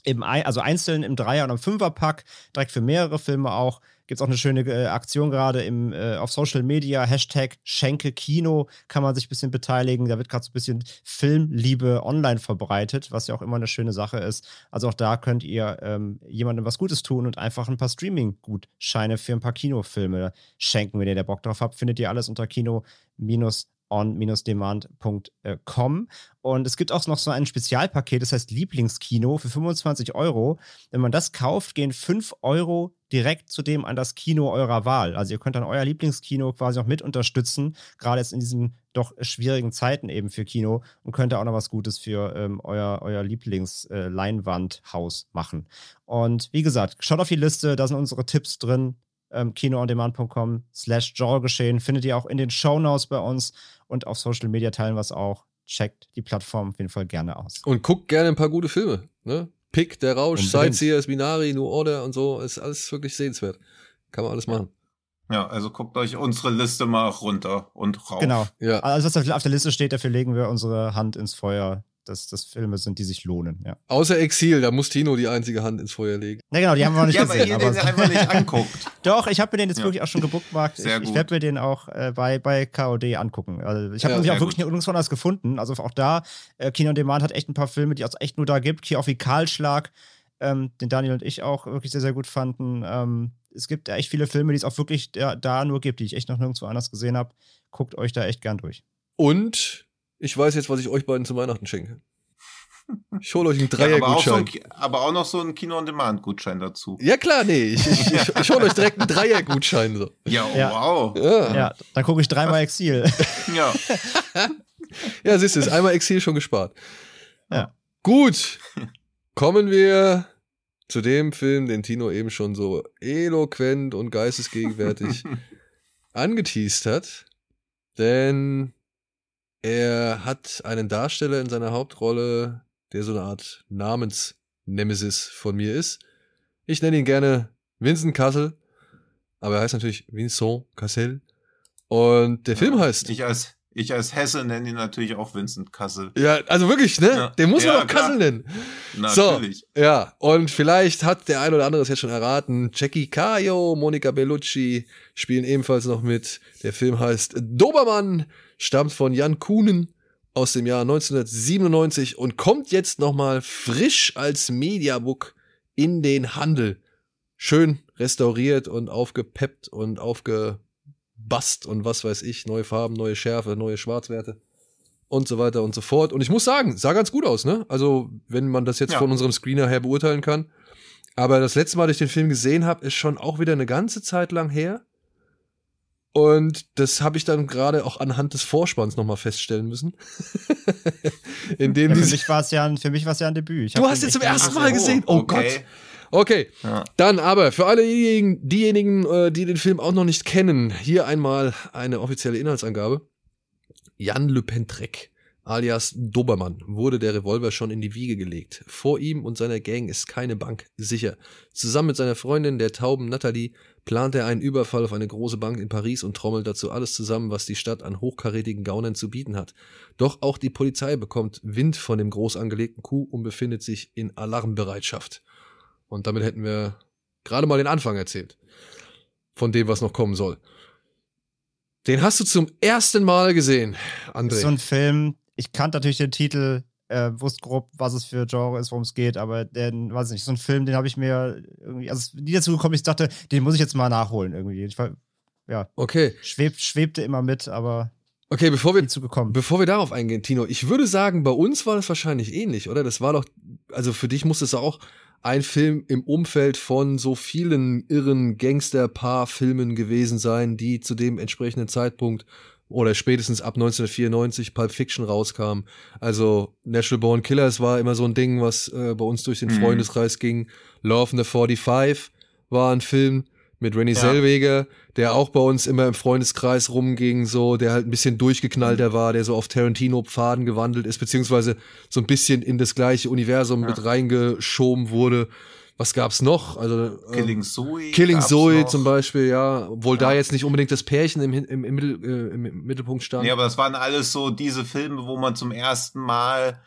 im, also einzeln im Dreier- und im Fünferpack, direkt für mehrere Filme auch. Gibt es auch eine schöne äh, Aktion gerade im, äh, auf Social Media, Hashtag Schenke Kino, kann man sich ein bisschen beteiligen. Da wird gerade so ein bisschen Filmliebe online verbreitet, was ja auch immer eine schöne Sache ist. Also auch da könnt ihr ähm, jemandem was Gutes tun und einfach ein paar Streaming-Gutscheine für ein paar Kinofilme schenken. Wenn ihr da Bock drauf habt, findet ihr alles unter Kino- on-demand.com. Und es gibt auch noch so ein Spezialpaket, das heißt Lieblingskino für 25 Euro. Wenn man das kauft, gehen 5 Euro direkt zu dem an das Kino eurer Wahl. Also ihr könnt dann euer Lieblingskino quasi auch mit unterstützen, gerade jetzt in diesen doch schwierigen Zeiten eben für Kino und könnt da auch noch was Gutes für ähm, euer, euer Lieblingsleinwandhaus äh, machen. Und wie gesagt, schaut auf die Liste, da sind unsere Tipps drin ähm, kinoondemand.com slash Genregeschehen. Findet ihr auch in den Shownotes bei uns und auf Social Media teilen wir es auch. Checkt die Plattform auf jeden Fall gerne aus. Und guckt gerne ein paar gute Filme. Ne? Pick, Der Rausch, Unbedingt. Sightseers, Binari, New Order und so. Ist alles wirklich sehenswert. Kann man alles machen. Ja, also guckt euch unsere Liste mal runter und rauf. Genau. Ja. Also was auf der Liste steht, dafür legen wir unsere Hand ins Feuer, dass das Filme sind, die sich lohnen. Ja, Außer Exil, da muss Tino die einzige Hand ins Feuer legen. Na genau, die haben wir noch nicht Ja, gesehen. ihr aber den einfach nicht anguckt. Doch, ich habe mir den jetzt Ja. wirklich auch schon gebookmarkt. Sehr Ich, ich werde mir den auch äh, bei, bei KOD angucken. Also ich habe Ja, nämlich auch wirklich nirgendwo anders gefunden. Also auch da, äh, Kino on Demand hat echt ein paar Filme, die es echt nur da gibt. Hier auch wie Kahlschlag, ähm, den Daniel und ich auch wirklich sehr, sehr gut fanden. Ähm, es gibt echt viele Filme, die es auch wirklich da, da nur gibt, die ich echt noch nirgendwo anders gesehen habe. Guckt euch da echt gern durch. Und ich weiß jetzt, was ich euch beiden zu Weihnachten schenke. Ich hole euch einen Ja, aber, auch so Dreiergutschein. aber auch noch so ein Kino-on-Demand-Gutschein dazu. Ja, klar, nee. Ich, ich, ich, ich hole euch direkt einen Dreiergutschein. So. Ja, Ja. wow. Ja, Ja, dann gucke ich dreimal Exil. Ja. ja siehst du, ist einmal Exil schon gespart. Ja. Gut. Kommen wir zu dem Film, den Tino eben schon so eloquent und geistesgegenwärtig angeteased hat. Denn er hat einen Darsteller in seiner Hauptrolle, der so eine Art Namensnemesis von mir ist. Ich nenne ihn gerne Vincent Cassel, aber er heißt natürlich Vincent Cassel. Und der Film heißt. Ich als, ich als Hesse nenne ihn natürlich auch Vincent Kassel. Ja, also wirklich, ne? Ja. Den muss man Ja, klar. Kassel nennen. Natürlich. So, ja, und vielleicht hat der ein oder andere es jetzt schon erraten. Jackie Caio, Monica Bellucci spielen ebenfalls noch mit. Der Film heißt Dobermann, stammt von Jan Kuhnen aus dem Jahr 1997 und kommt jetzt nochmal frisch als Mediabook in den Handel. Schön restauriert und aufgepeppt und aufge Bast und was weiß ich, neue Farben, neue Schärfe, neue Schwarzwerte und so weiter und so fort. Und ich muss sagen, sah ganz gut aus, ne? Also, wenn man das jetzt Ja. von unserem Screener her beurteilen kann. Aber das letzte Mal, dass ich den Film gesehen habe, ist schon auch wieder eine ganze Zeit lang her. Und das habe ich dann gerade auch anhand des Vorspanns nochmal feststellen müssen. In dem Ja, für mich war es ja, ein- für mich war es ja ein Debüt. Ich Du hast den ihn zum ersten Mal gesehen. Oh okay. Gott. Okay, Ja. dann aber für alle diejenigen, diejenigen, äh, die den Film auch noch nicht kennen, hier einmal eine offizielle Inhaltsangabe. Jan Le Pentrek, alias Dobermann, wurde der Revolver schon in die Wiege gelegt. Vor ihm und seiner Gang ist keine Bank sicher. Zusammen mit seiner Freundin, der tauben Natalie, plant er einen Überfall auf eine große Bank in Paris und trommelt dazu alles zusammen, was die Stadt an hochkarätigen Gaunern zu bieten hat. Doch auch die Polizei bekommt Wind von dem groß angelegten Coup und befindet sich in Alarmbereitschaft. Und damit hätten wir gerade mal den Anfang erzählt. Von dem, was noch kommen soll. Den hast du zum ersten Mal gesehen, André. So ein Film, ich kannte natürlich den Titel, äh, wusste grob, was es für Genre ist, worum es geht, aber den, weiß nicht, so ein Film, den habe ich mir irgendwie, also nie dazu gekommen, ich dachte, den muss ich jetzt mal nachholen irgendwie. Ich war, ja, okay. schweb, schwebte immer mit, aber Okay, bevor wir. Bevor wir darauf eingehen, Tino, ich würde sagen, bei uns war das wahrscheinlich ähnlich, oder? Das war doch, also für dich muss es auch ein Film im Umfeld von so vielen irren Gangster-Paar-Filmen gewesen sein, die zu dem entsprechenden Zeitpunkt oder spätestens ab 1994 Pulp Fiction rauskam. Also Natural Born Killers war immer so ein Ding, was äh, bei uns durch den Mhm. Freundeskreis ging. Love in the 45 war ein Film mit Renny Ja. Zellweger, der auch bei uns immer im Freundeskreis rumging, so, der halt ein bisschen durchgeknallter war, der so auf Tarantino-Pfaden gewandelt ist, beziehungsweise so ein bisschen in das gleiche Universum Ja. mit reingeschoben wurde. Was gab's noch? Also äh, Killing Zoe. Killing Zoe noch. zum Beispiel, ja, obwohl da Ja. jetzt nicht unbedingt das Pärchen im, im, im, Mittel, äh, im, Mittelpunkt stand. Nee, aber das waren alles so diese Filme, wo man zum ersten Mal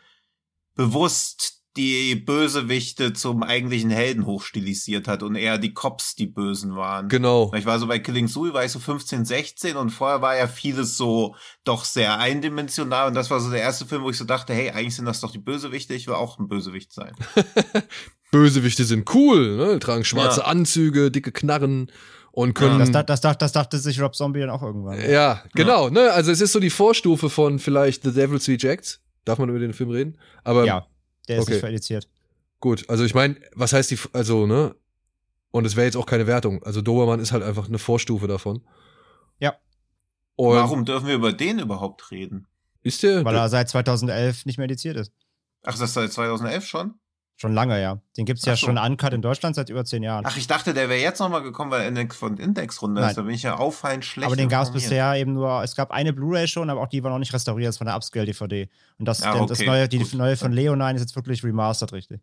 bewusst die Bösewichte zum eigentlichen Helden hochstilisiert hat und eher die Cops die Bösen waren. genau. Ich war so bei Killing Zoe, war ich so 15, 16 und vorher war ja vieles so doch sehr eindimensional und das war so der erste Film, wo ich so dachte, hey, eigentlich sind das doch die Bösewichte, ich will auch ein Bösewicht sein. Bösewichte sind cool, ne? Tragen schwarze Ja. Anzüge, dicke Knarren und können. das, das, das, das, das dachte sich Rob Zombie dann auch irgendwann. Ja, genau, ne? Also es ist so die Vorstufe von vielleicht The Devil's Rejects. Darf man über den Film reden? Aber ja, der ist okay. nicht verifiziert. gut, also ich meine, was heißt die, also, ne? Und es wäre jetzt auch keine Wertung. Also Dobermann ist halt einfach eine Vorstufe davon. Ja. Und Warum dürfen wir über den überhaupt reden? ist der? Weil er seit 2011 nicht mehr indiziert ist. Ach, das ist seit 2011 schon? Schon lange, ja. Den gibt es ja so. schon uncut in Deutschland seit über zehn Jahren. Ach, ich dachte, der wäre jetzt nochmal gekommen, weil Index von Index-Runde Nein. ist. Da bin ich ja auffallend schlecht. aber den gab es bisher eben nur, es gab eine Blu-ray schon, aber auch die war noch nicht restauriert, das ist von der Upscale-DVD. Und das, Ja, das okay, neue, die gut, neue von. Leonine ist jetzt wirklich remastered, richtig.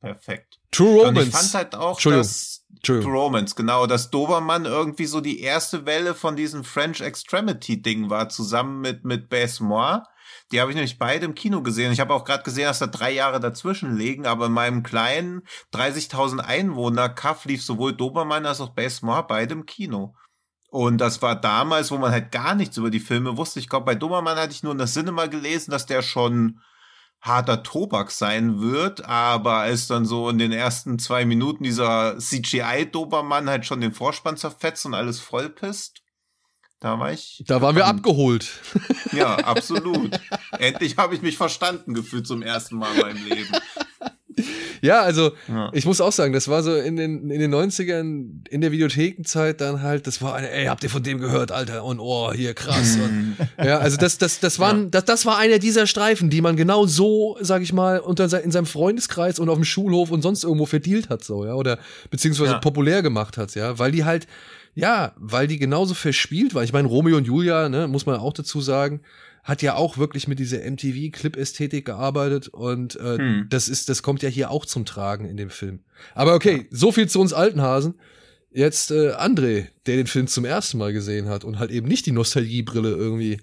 Perfekt. True Und ich Romance. fand halt auch, dass. True Romance, genau, dass Dobermann irgendwie so die erste Welle von diesem French Extremity-Ding war, zusammen mit, mit Bess Moore. Die habe ich nämlich beide im Kino gesehen. Ich habe auch gerade gesehen, dass da drei Jahre dazwischen liegen, aber in meinem kleinen 30.000 Einwohner Kaff lief sowohl Dobermann als auch Bess Moore beide im Kino. Und das war damals, wo man halt gar nichts über die Filme wusste. Ich glaube, bei Dobermann hatte ich nur in der Cinema gelesen, dass der schon harter Tobak sein wird, aber als dann so in den ersten zwei Minuten dieser CGI-Dobermann halt schon den Vorspann zerfetzt und alles vollpisst, da war ich. Da waren wir abgeholt. Ja, absolut. Endlich habe ich mich verstanden gefühlt zum ersten Mal in meinem Leben. Ja, also Ja. ich muss auch sagen, das war so in den, in den 90ern, in der Videothekenzeit dann halt, das war eine, ey, habt ihr von dem gehört, Alter? Und oh, hier krass. Und, ja, also das, das, das waren, das, das war einer dieser Streifen, die man genau so, sag ich mal, unter in seinem Freundeskreis und auf dem Schulhof und sonst irgendwo verdealt hat, so, ja, oder beziehungsweise Ja. populär gemacht hat, ja, weil die halt, ja, weil die genauso verspielt war. Ich meine, Romeo und Julia, ne, muss man auch dazu sagen, hat ja auch wirklich mit dieser MTV-Clip-Ästhetik gearbeitet und äh, Hm. das ist, das kommt ja hier auch zum Tragen in dem Film. Aber okay, so viel zu uns alten Hasen. Jetzt äh, André, der den Film zum ersten Mal gesehen hat und halt eben nicht die Nostalgiebrille irgendwie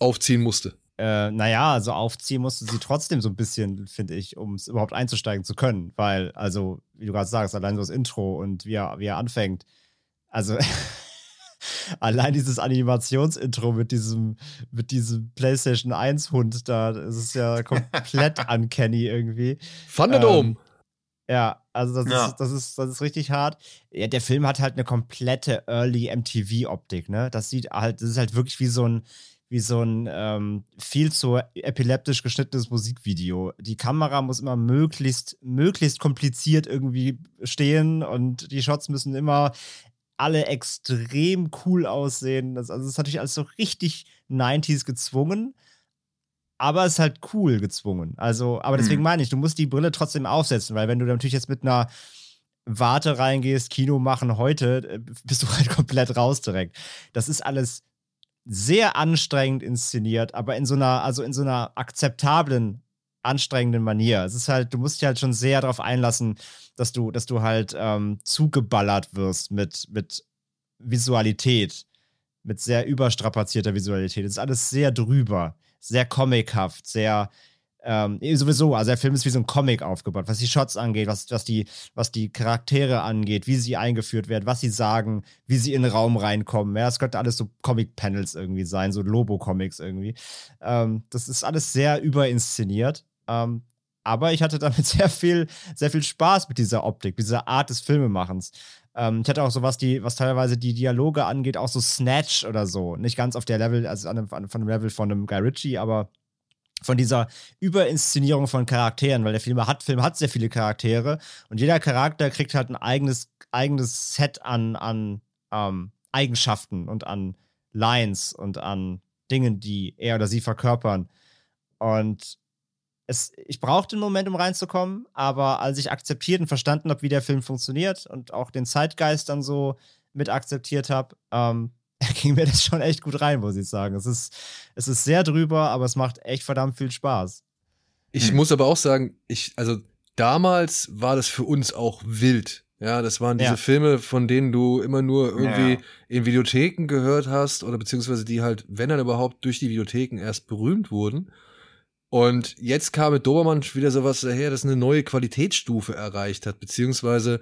aufziehen musste. Äh, naja, also aufziehen musste sie trotzdem so ein bisschen, finde ich, um es überhaupt einzusteigen zu können. Weil, also, wie du gerade sagst, allein so das Intro und wie er, wie er anfängt. Also, allein dieses Animationsintro mit diesem, mit diesem PlayStation 1-Hund da, das ist ja komplett uncanny irgendwie. Thunderdome. Ähm, Ja, Also das, Ja. ist, das, ist, das ist richtig hart. Ja, der Film hat halt eine komplette Early MTV-Optik, ne? Das sieht halt, das ist halt wirklich wie so ein, wie so ein ähm, viel zu epileptisch geschnittenes Musikvideo. Die Kamera muss immer möglichst, möglichst kompliziert irgendwie stehen und die Shots müssen immer alle extrem cool aussehen. Das, also das ist natürlich alles so richtig 90s gezwungen, aber es ist halt cool gezwungen. Also, aber deswegen Mhm. meine ich, du musst die Brille trotzdem aufsetzen, weil wenn du natürlich jetzt mit einer Warte reingehst, Kino machen heute, äh, bist du halt komplett raus direkt. Das ist alles sehr anstrengend inszeniert, aber in so einer, also in so einer akzeptablen, anstrengenden Manier. Es ist halt, du musst dich halt schon sehr darauf einlassen, dass du, dass du halt ähm, zugeballert wirst mit, mit Visualität, mit sehr überstrapazierter Visualität. Es ist alles sehr drüber, sehr comichaft, sehr ähm, eh, sowieso, also der Film ist wie so ein Comic aufgebaut, was die Shots angeht, was, was, die, was die Charaktere angeht, wie sie eingeführt werden, was sie sagen, wie sie in den Raum reinkommen. Ja, das könnte alles so Comic-Panels irgendwie sein, so Lobo-Comics irgendwie. Ähm, das ist alles sehr überinszeniert. Ähm, aber ich hatte damit sehr viel, sehr viel Spaß mit dieser Optik, dieser Art des Filmemachens. Ähm, ich hatte auch so was, die, was teilweise die Dialoge angeht, auch so Snatch oder so. Nicht ganz auf der Level, also an einem, an, von dem Level von einem Guy Ritchie, aber von dieser Überinszenierung von Charakteren, weil der Film hat, Film hat sehr viele Charaktere und jeder Charakter kriegt halt ein eigenes, eigenes Set an, an ähm, Eigenschaften und an Lines und an Dingen, die er oder sie verkörpern. Und es, ich brauchte einen Moment, um reinzukommen, aber als ich akzeptiert und verstanden habe, wie der Film funktioniert und auch den Zeitgeist dann so mit akzeptiert habe, ähm, ging mir das schon echt gut rein, muss ich sagen. Es ist, es ist sehr drüber, aber es macht echt verdammt viel Spaß. Ich Hm. muss aber auch sagen, ich, also damals war das für uns auch wild. Ja, das waren diese Ja. Filme, von denen du immer nur irgendwie Ja. in Videotheken gehört hast oder beziehungsweise die halt, wenn dann überhaupt, durch die Videotheken erst berühmt wurden. Und jetzt kam mit Dobermann wieder sowas daher, das eine neue Qualitätsstufe erreicht hat, beziehungsweise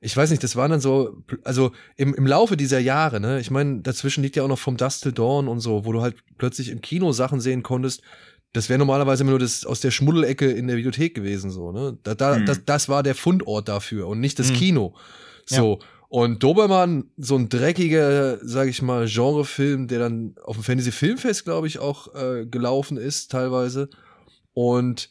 ich weiß nicht, das waren dann so, also im, im Laufe dieser Jahre, ne, ich meine, dazwischen liegt ja auch noch vom Dust Till Dawn und so, wo du halt plötzlich im Kino Sachen sehen konntest, das wäre normalerweise immer nur das aus der Schmuddelecke in der Videothek gewesen, so, ne? Da, da, Mhm. das, das war der Fundort dafür und nicht das Mhm. Kino. So. Und Dobermann, so ein dreckiger, sag ich mal, Genrefilm, der dann auf dem Fantasy Filmfest, glaube ich, auch äh, gelaufen ist, teilweise. Und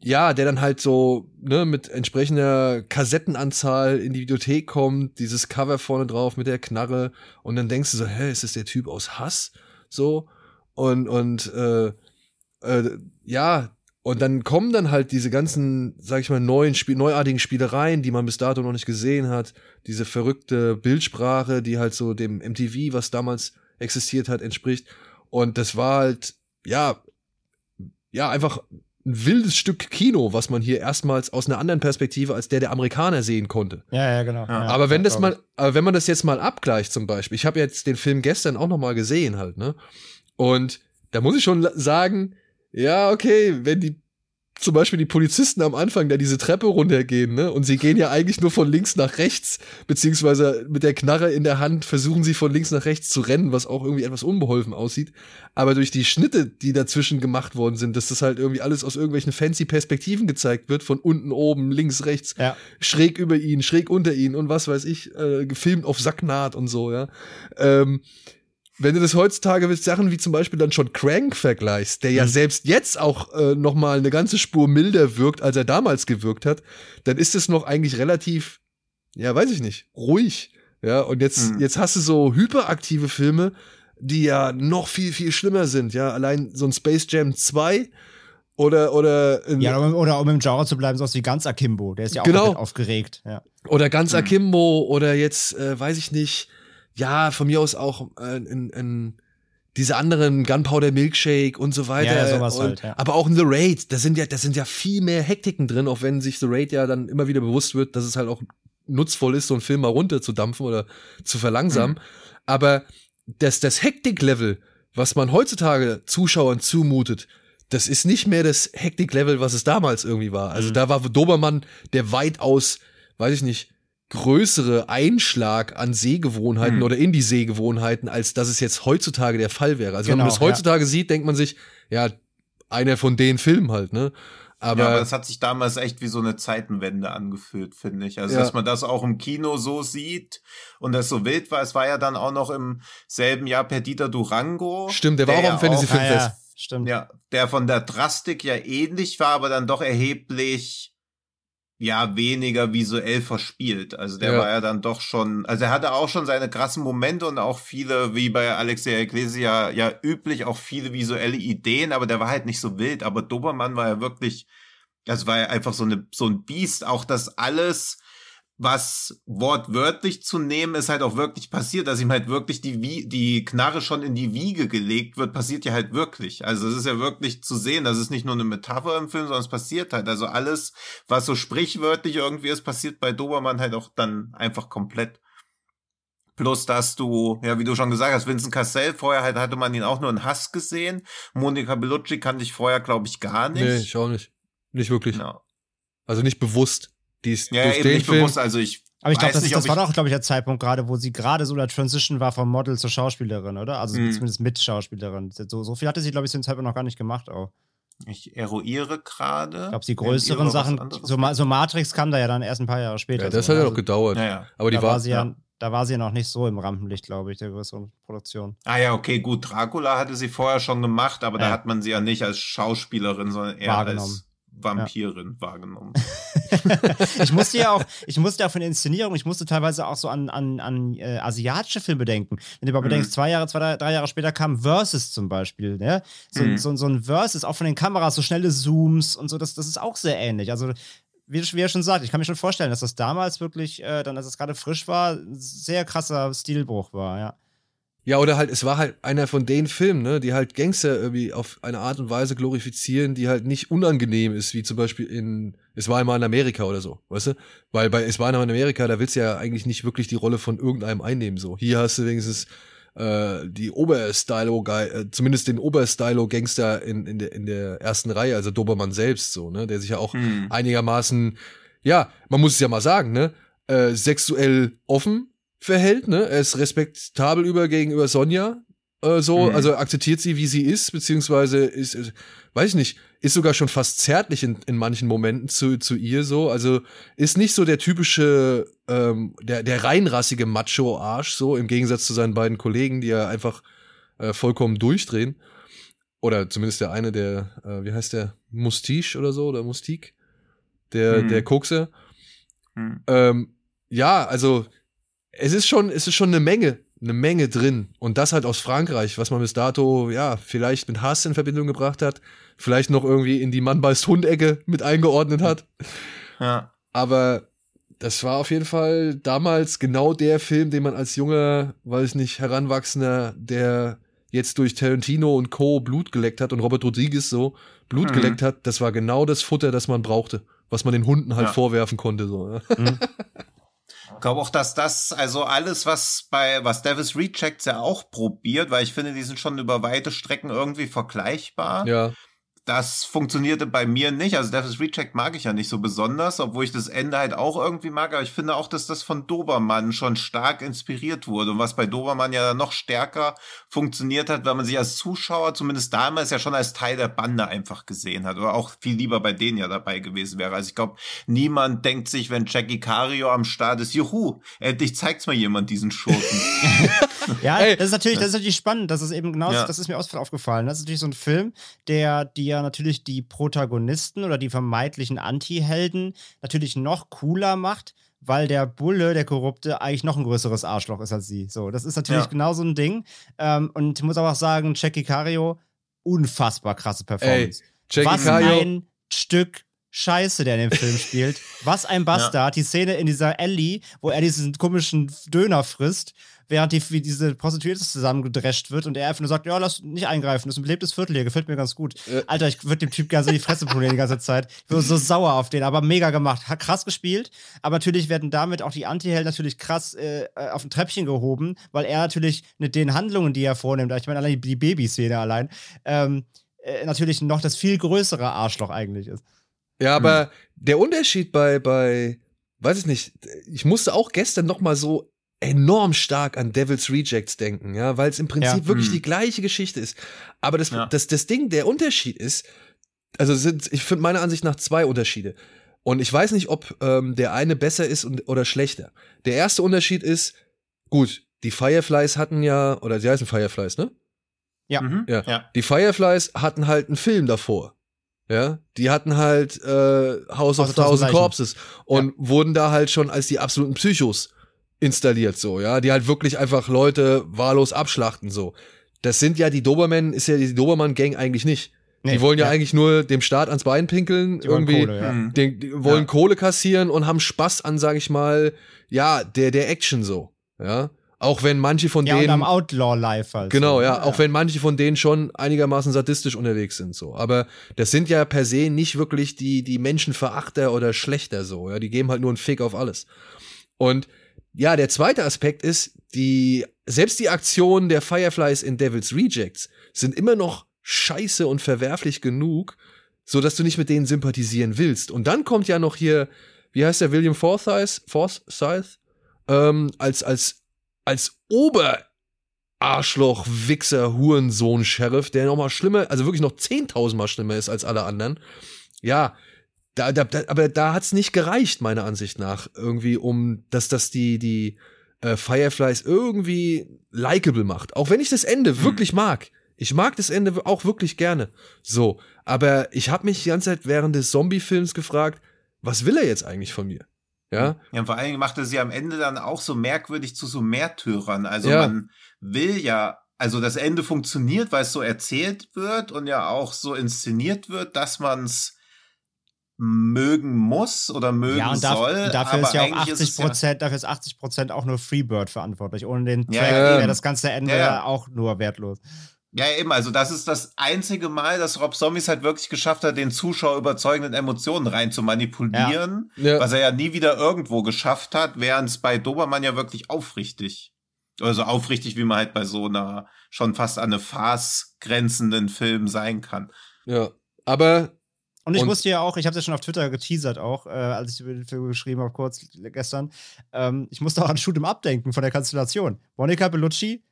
ja, der dann halt so, ne, mit entsprechender Kassettenanzahl in die Videothek kommt, dieses Cover vorne drauf mit der Knarre und dann denkst du so, hä, ist das der Typ aus Hass? So. Und, und äh, äh, ja, und dann kommen dann halt diese ganzen, sag ich mal, neuen Spiel neuartigen Spielereien, die man bis dato noch nicht gesehen hat. Diese verrückte Bildsprache, die halt so dem MTV, was damals existiert hat, entspricht. Und das war halt, ja, ja, einfach ein wildes Stück Kino, was man hier erstmals aus einer anderen Perspektive als der der Amerikaner sehen konnte. Ja, ja, genau. Ja. aber wenn das mal, aber wenn man das jetzt mal abgleicht zum Beispiel, ich habe jetzt den Film gestern auch noch mal gesehen halt, ne? Und da muss ich schon sagen, ja, okay, wenn die zum Beispiel die Polizisten am Anfang da diese Treppe runtergehen, ne? Und sie gehen ja eigentlich nur von links nach rechts, beziehungsweise mit der Knarre in der Hand versuchen sie von links nach rechts zu rennen, was auch irgendwie etwas unbeholfen aussieht. Aber durch die Schnitte, die dazwischen gemacht worden sind, dass das halt irgendwie alles aus irgendwelchen fancy Perspektiven gezeigt wird, von unten, oben, links, rechts, Ja. schräg über ihn, schräg unter ihn und was weiß ich, äh, gefilmt auf Sacknaht und so, ja. Ähm, wenn du das heutzutage mit Sachen wie zum Beispiel dann schon Crank vergleichst, der ja Mhm. selbst jetzt auch äh, noch mal eine ganze Spur milder wirkt, als er damals gewirkt hat, dann ist es noch eigentlich relativ, ja, weiß ich nicht, ruhig. Ja, und jetzt, Mhm. jetzt hast du so hyperaktive Filme, die ja noch viel, viel schlimmer sind. Ja, allein so ein Space Jam 2 oder, oder, Ja, oder, oder um im Genre zu bleiben, sowas wie ganz Akimbo. Der ist ja auch Genau. aufgeregt. Ja. Oder ganz Mhm. Akimbo oder jetzt, äh, weiß ich nicht, ja, von mir aus auch äh, in, in diese anderen Gunpowder Milkshake und so weiter. Ja, sowas und, halt, ja. Aber auch in The Raid, da sind ja, da sind ja viel mehr Hektiken drin, auch wenn sich The Raid ja dann immer wieder bewusst wird, dass es halt auch nutzvoll ist, so einen Film mal runterzudampfen oder zu verlangsamen. Mhm. Aber das, das Hektiklevel, was man heutzutage Zuschauern zumutet, das ist nicht mehr das Hektiklevel, was es damals irgendwie war. Also Mhm. da war Dobermann der weitaus, weiß ich nicht, größere Einschlag an Sehgewohnheiten Mhm. oder in die Sehgewohnheiten, als dass es jetzt heutzutage der Fall wäre. Also wenn man Genau, das heutzutage sieht, denkt man sich, ja, einer von den Filmen halt, ne? Aber, ja, aber es hat sich damals echt wie so eine Zeitenwende angefühlt, finde ich. Also, Ja. dass man das auch im Kino so sieht und das so wild war. Es war ja dann auch noch im selben Jahr Perdita Durango. stimmt, der war auch ja am Fantasy Ah, Filmfest. ja, stimmt. Ja, der von der Drastik ja ähnlich war, aber dann doch erheblich ja weniger visuell verspielt. Also der Ja. war ja dann doch schon, also er hatte auch schon seine krassen Momente und auch viele, wie bei Alexia Ecclesia ja üblich, auch viele visuelle Ideen, aber der war halt nicht so wild. Aber Dobermann war ja wirklich, das war ja einfach so eine so ein Biest. Auch das alles was wortwörtlich zu nehmen, ist halt auch wirklich passiert, dass ihm halt wirklich die, Wie die Knarre schon in die Wiege gelegt wird, passiert ja halt wirklich. Also es ist ja wirklich zu sehen, das ist nicht nur eine Metapher im Film, sondern es passiert halt. Also alles, was so sprichwörtlich irgendwie ist, passiert bei Dobermann halt auch dann einfach komplett. Plus, dass du, ja, wie du schon gesagt hast, Vincent Cassell, vorher halt hatte man ihn auch nur in Hass gesehen. Monica Bellucci kannte ich vorher, glaube ich, gar nicht. Nee, ich auch nicht. Nicht wirklich. Genau. Also nicht bewusst. Die ist Ja, durch eben den nicht Film. bewusst, also ich Aber ich glaube, das, nicht, das war doch, glaube ich, der Zeitpunkt gerade, wo sie gerade so der Transition war vom Model zur Schauspielerin, oder? Also Mhm. zumindest mit Schauspielerin. So, so viel hatte sie, glaube ich, zu dem Zeitpunkt noch gar nicht gemacht auch. Ich eruiere gerade. Ich glaube, die größeren Sachen, so, so Matrix kam da ja dann erst ein paar Jahre später. ja, das so, hat ja ne? noch gedauert. Ja, ja. Aber die da war, war sie ja, ja. da war sie ja noch nicht so im Rampenlicht, glaube ich, der größeren Produktion. Ah ja, okay, gut. Dracula hatte sie vorher schon gemacht, aber da hat man sie ja nicht als Schauspielerin, sondern eher als Vampirin wahrgenommen. ich musste ja auch, ich musste ja von der Inszenierung, ich musste teilweise auch so an, an, an äh, asiatische Filme denken. Wenn du mal Mhm. bedenkst, zwei Jahre, zwei, drei, drei Jahre später kam Versus zum Beispiel, ne? So, Mhm. so, so ein Versus, auch von den Kameras, so schnelle Zooms und so, das, das ist auch sehr ähnlich. Also, wie, wie er schon sagt, ich kann mir schon vorstellen, dass das damals wirklich, äh, dann, als es gerade frisch war, ein sehr krasser Stilbruch war, ja. Ja, oder halt, es war halt einer von den Filmen, ne, die halt Gangster irgendwie auf eine Art und Weise glorifizieren, die halt nicht unangenehm ist, wie zum Beispiel in Es war einmal in Amerika oder so, weißt du? Weil bei Es war einmal in Amerika, da willst du ja eigentlich nicht wirklich die Rolle von irgendeinem einnehmen, so. Hier hast du wenigstens äh, die Oberstylo, äh, zumindest den Oberstylo-Gangster in, in, der, in der ersten Reihe, also Dobermann selbst, so, ne, der sich ja auch Hm. einigermaßen, ja, man muss es ja mal sagen, ne, äh, sexuell offen verhält, ne? Er ist respektabel über gegenüber Sonja, äh, so, Mhm. also akzeptiert sie, wie sie ist, beziehungsweise ist, weiß ich nicht, ist sogar schon fast zärtlich in, in manchen Momenten zu, zu ihr so, also ist nicht so der typische, ähm, der, der reinrassige Macho-Arsch, so, im Gegensatz zu seinen beiden Kollegen, die ja einfach äh, vollkommen durchdrehen. Oder zumindest der eine, der, äh, wie heißt der, Mustiche oder so, oder Mustik, der, Mhm. der Kokse. Hm. Ähm, ja, also es ist schon, es ist schon eine Menge, eine Menge drin. Und das halt aus Frankreich, was man bis dato, ja, vielleicht mit Hass in Verbindung gebracht hat, vielleicht noch irgendwie in die Mann beißt Hundecke mit eingeordnet hat. Ja. Aber das war auf jeden Fall damals genau der Film, den man als junger, weiß ich nicht, Heranwachsender, der jetzt durch Tarantino und Co. Blut geleckt hat und Robert Rodriguez so Blut Mhm. geleckt hat, das war genau das Futter, das man brauchte, was man den Hunden halt Ja. vorwerfen konnte. So. ne? Ich glaube auch, dass das, also alles, was bei, was Davis Rejects ja auch probiert, weil ich finde, die sind schon über weite Strecken irgendwie vergleichbar. Ja. Das funktionierte bei mir nicht. Also Devil's Reject mag ich ja nicht so besonders, obwohl ich das Ende halt auch irgendwie mag. Aber ich finde auch, dass das von Dobermann schon stark inspiriert wurde. Und was bei Dobermann ja noch stärker funktioniert hat, weil man sich als Zuschauer, zumindest damals ja schon als Teil der Bande einfach gesehen hat. Oder auch viel lieber bei denen ja dabei gewesen wäre. Also ich glaube, niemand denkt sich, wenn Jackie Cario am Start ist, juhu, endlich zeigt's mal jemand diesen Schurken. Ja, das ist natürlich, das ist natürlich spannend. Das ist eben genau, Ja. das ist mir auch aufgefallen. Das ist natürlich so ein Film, der, die ja natürlich die Protagonisten oder die vermeintlichen Anti-Helden natürlich noch cooler macht, weil der Bulle, der Korrupte, eigentlich noch ein größeres Arschloch ist als sie. So, das ist natürlich Ja. genau so ein Ding. Ähm, und ich muss aber auch sagen, Jackie Cario, unfassbar krasse Performance. Jackie Was Cario, ein Stück Scheiße, der in dem Film spielt. Was ein Bastard. Die Szene in dieser Alley, wo er diesen komischen Döner frisst, während die, wie diese Prostituierte zusammengedrescht wird und er einfach nur sagt, ja, lass nicht eingreifen, das ist ein belebtes Viertel hier, gefällt mir ganz gut. Äh. Alter, ich würde dem Typ gerne so die Fresse polieren die ganze Zeit. Ich bin so sauer auf den, aber mega gemacht. Hat krass gespielt, aber natürlich werden damit auch die Anti-Helden natürlich krass äh, äh, auf ein Treppchen gehoben, weil er natürlich mit den Handlungen, die er vornimmt, ich meine allein die Babyszene allein, ähm, äh, natürlich noch das viel größere Arschloch eigentlich ist. Ja, aber der Unterschied bei, bei, weiß ich nicht, ich musste auch gestern noch mal so enorm stark an Devil's Rejects denken, ja, weil es im Prinzip Ja. wirklich Mhm. die gleiche Geschichte ist. Aber das, Ja. das, das Ding, der Unterschied ist, also es sind, ich finde meiner Ansicht nach zwei Unterschiede. Und ich weiß nicht, ob ähm, der eine besser ist und, oder schlechter. Der erste Unterschied ist, gut, die Fireflies hatten ja, oder sie heißen Fireflies, ne? Ja. Mhm. Ja. ja. Die Fireflies hatten halt einen Film davor. Ja, die hatten halt äh, House of of Thousand. Corpses und wurden da halt schon als die absoluten Psychos installiert, so, ja, die halt wirklich einfach Leute wahllos abschlachten, so. Das sind ja die Doberman, ist ja die Dobermann-Gang eigentlich nicht. Nee, die wollen ja, ja. eigentlich nur dem Staat ans Bein pinkeln, Die wollen irgendwie Kohle, ja. Mhm. den, die wollen Ja. Kohle kassieren und haben Spaß an, sag ich mal, ja, der, der Action so, ja. Auch wenn manche von Ja, und denen. am Outlaw-Life halt. Genau, ja, auch wenn manche von denen schon einigermaßen sadistisch unterwegs sind, so. Aber das sind ja per se nicht wirklich die, die Menschenverachter oder Schlechter, so, ja. Die geben halt nur einen Fick auf alles. Und ja, der zweite Aspekt ist, die, selbst die Aktionen der Fireflies in Devil's Rejects sind immer noch scheiße und verwerflich genug, so dass du nicht mit denen sympathisieren willst. Und dann kommt ja noch hier, wie heißt der, William Forsyth, Forsyth, ähm, als, als, als Ober, Arschloch, Wichser, Hurensohn, Sheriff, der noch mal schlimmer, also wirklich noch 10.000 Mal schlimmer ist als alle anderen. Ja, da, da, da, aber da hat's nicht gereicht, meiner Ansicht nach, irgendwie, um, dass das die, die äh, Fireflies irgendwie likable macht. Auch wenn ich das Ende Hm. wirklich mag. Ich mag das Ende auch wirklich gerne. So, aber ich habe mich die ganze Zeit während des Zombie-Films gefragt, was will er jetzt eigentlich von mir? Ja, Ja, und vor allen Dingen machte sie am Ende dann auch so merkwürdig zu so Märtyrern. Also Ja. man will ja, also das Ende funktioniert, weil es so erzählt wird und ja auch so inszeniert wird, dass man es mögen muss oder mögen Ja, und, darf, soll. dafür aber ist ja auch eigentlich 80 es ja- Prozent, dafür ist 80 Prozent auch nur Freebird verantwortlich. Ohne den Track ja. wäre das ganze Ende Ja, ja. auch nur wertlos. Ja, eben, also das ist das einzige Mal, dass Rob Zombies halt wirklich geschafft hat, den Zuschauer überzeugenden Emotionen rein zu manipulieren, Ja. was er ja nie wieder irgendwo geschafft hat, während es bei Dobermann ja wirklich aufrichtig, also aufrichtig, wie man halt bei so einer schon fast an eine Farce grenzenden Film sein kann. ja. Aber Und ich Und- musste ja auch, ich habe ja schon auf Twitter geteasert auch, äh, als ich über den Film geschrieben habe, kurz gestern. Ähm, ich musste auch an Shoot 'em Up denken von der Konstellation. Monica Bellucci,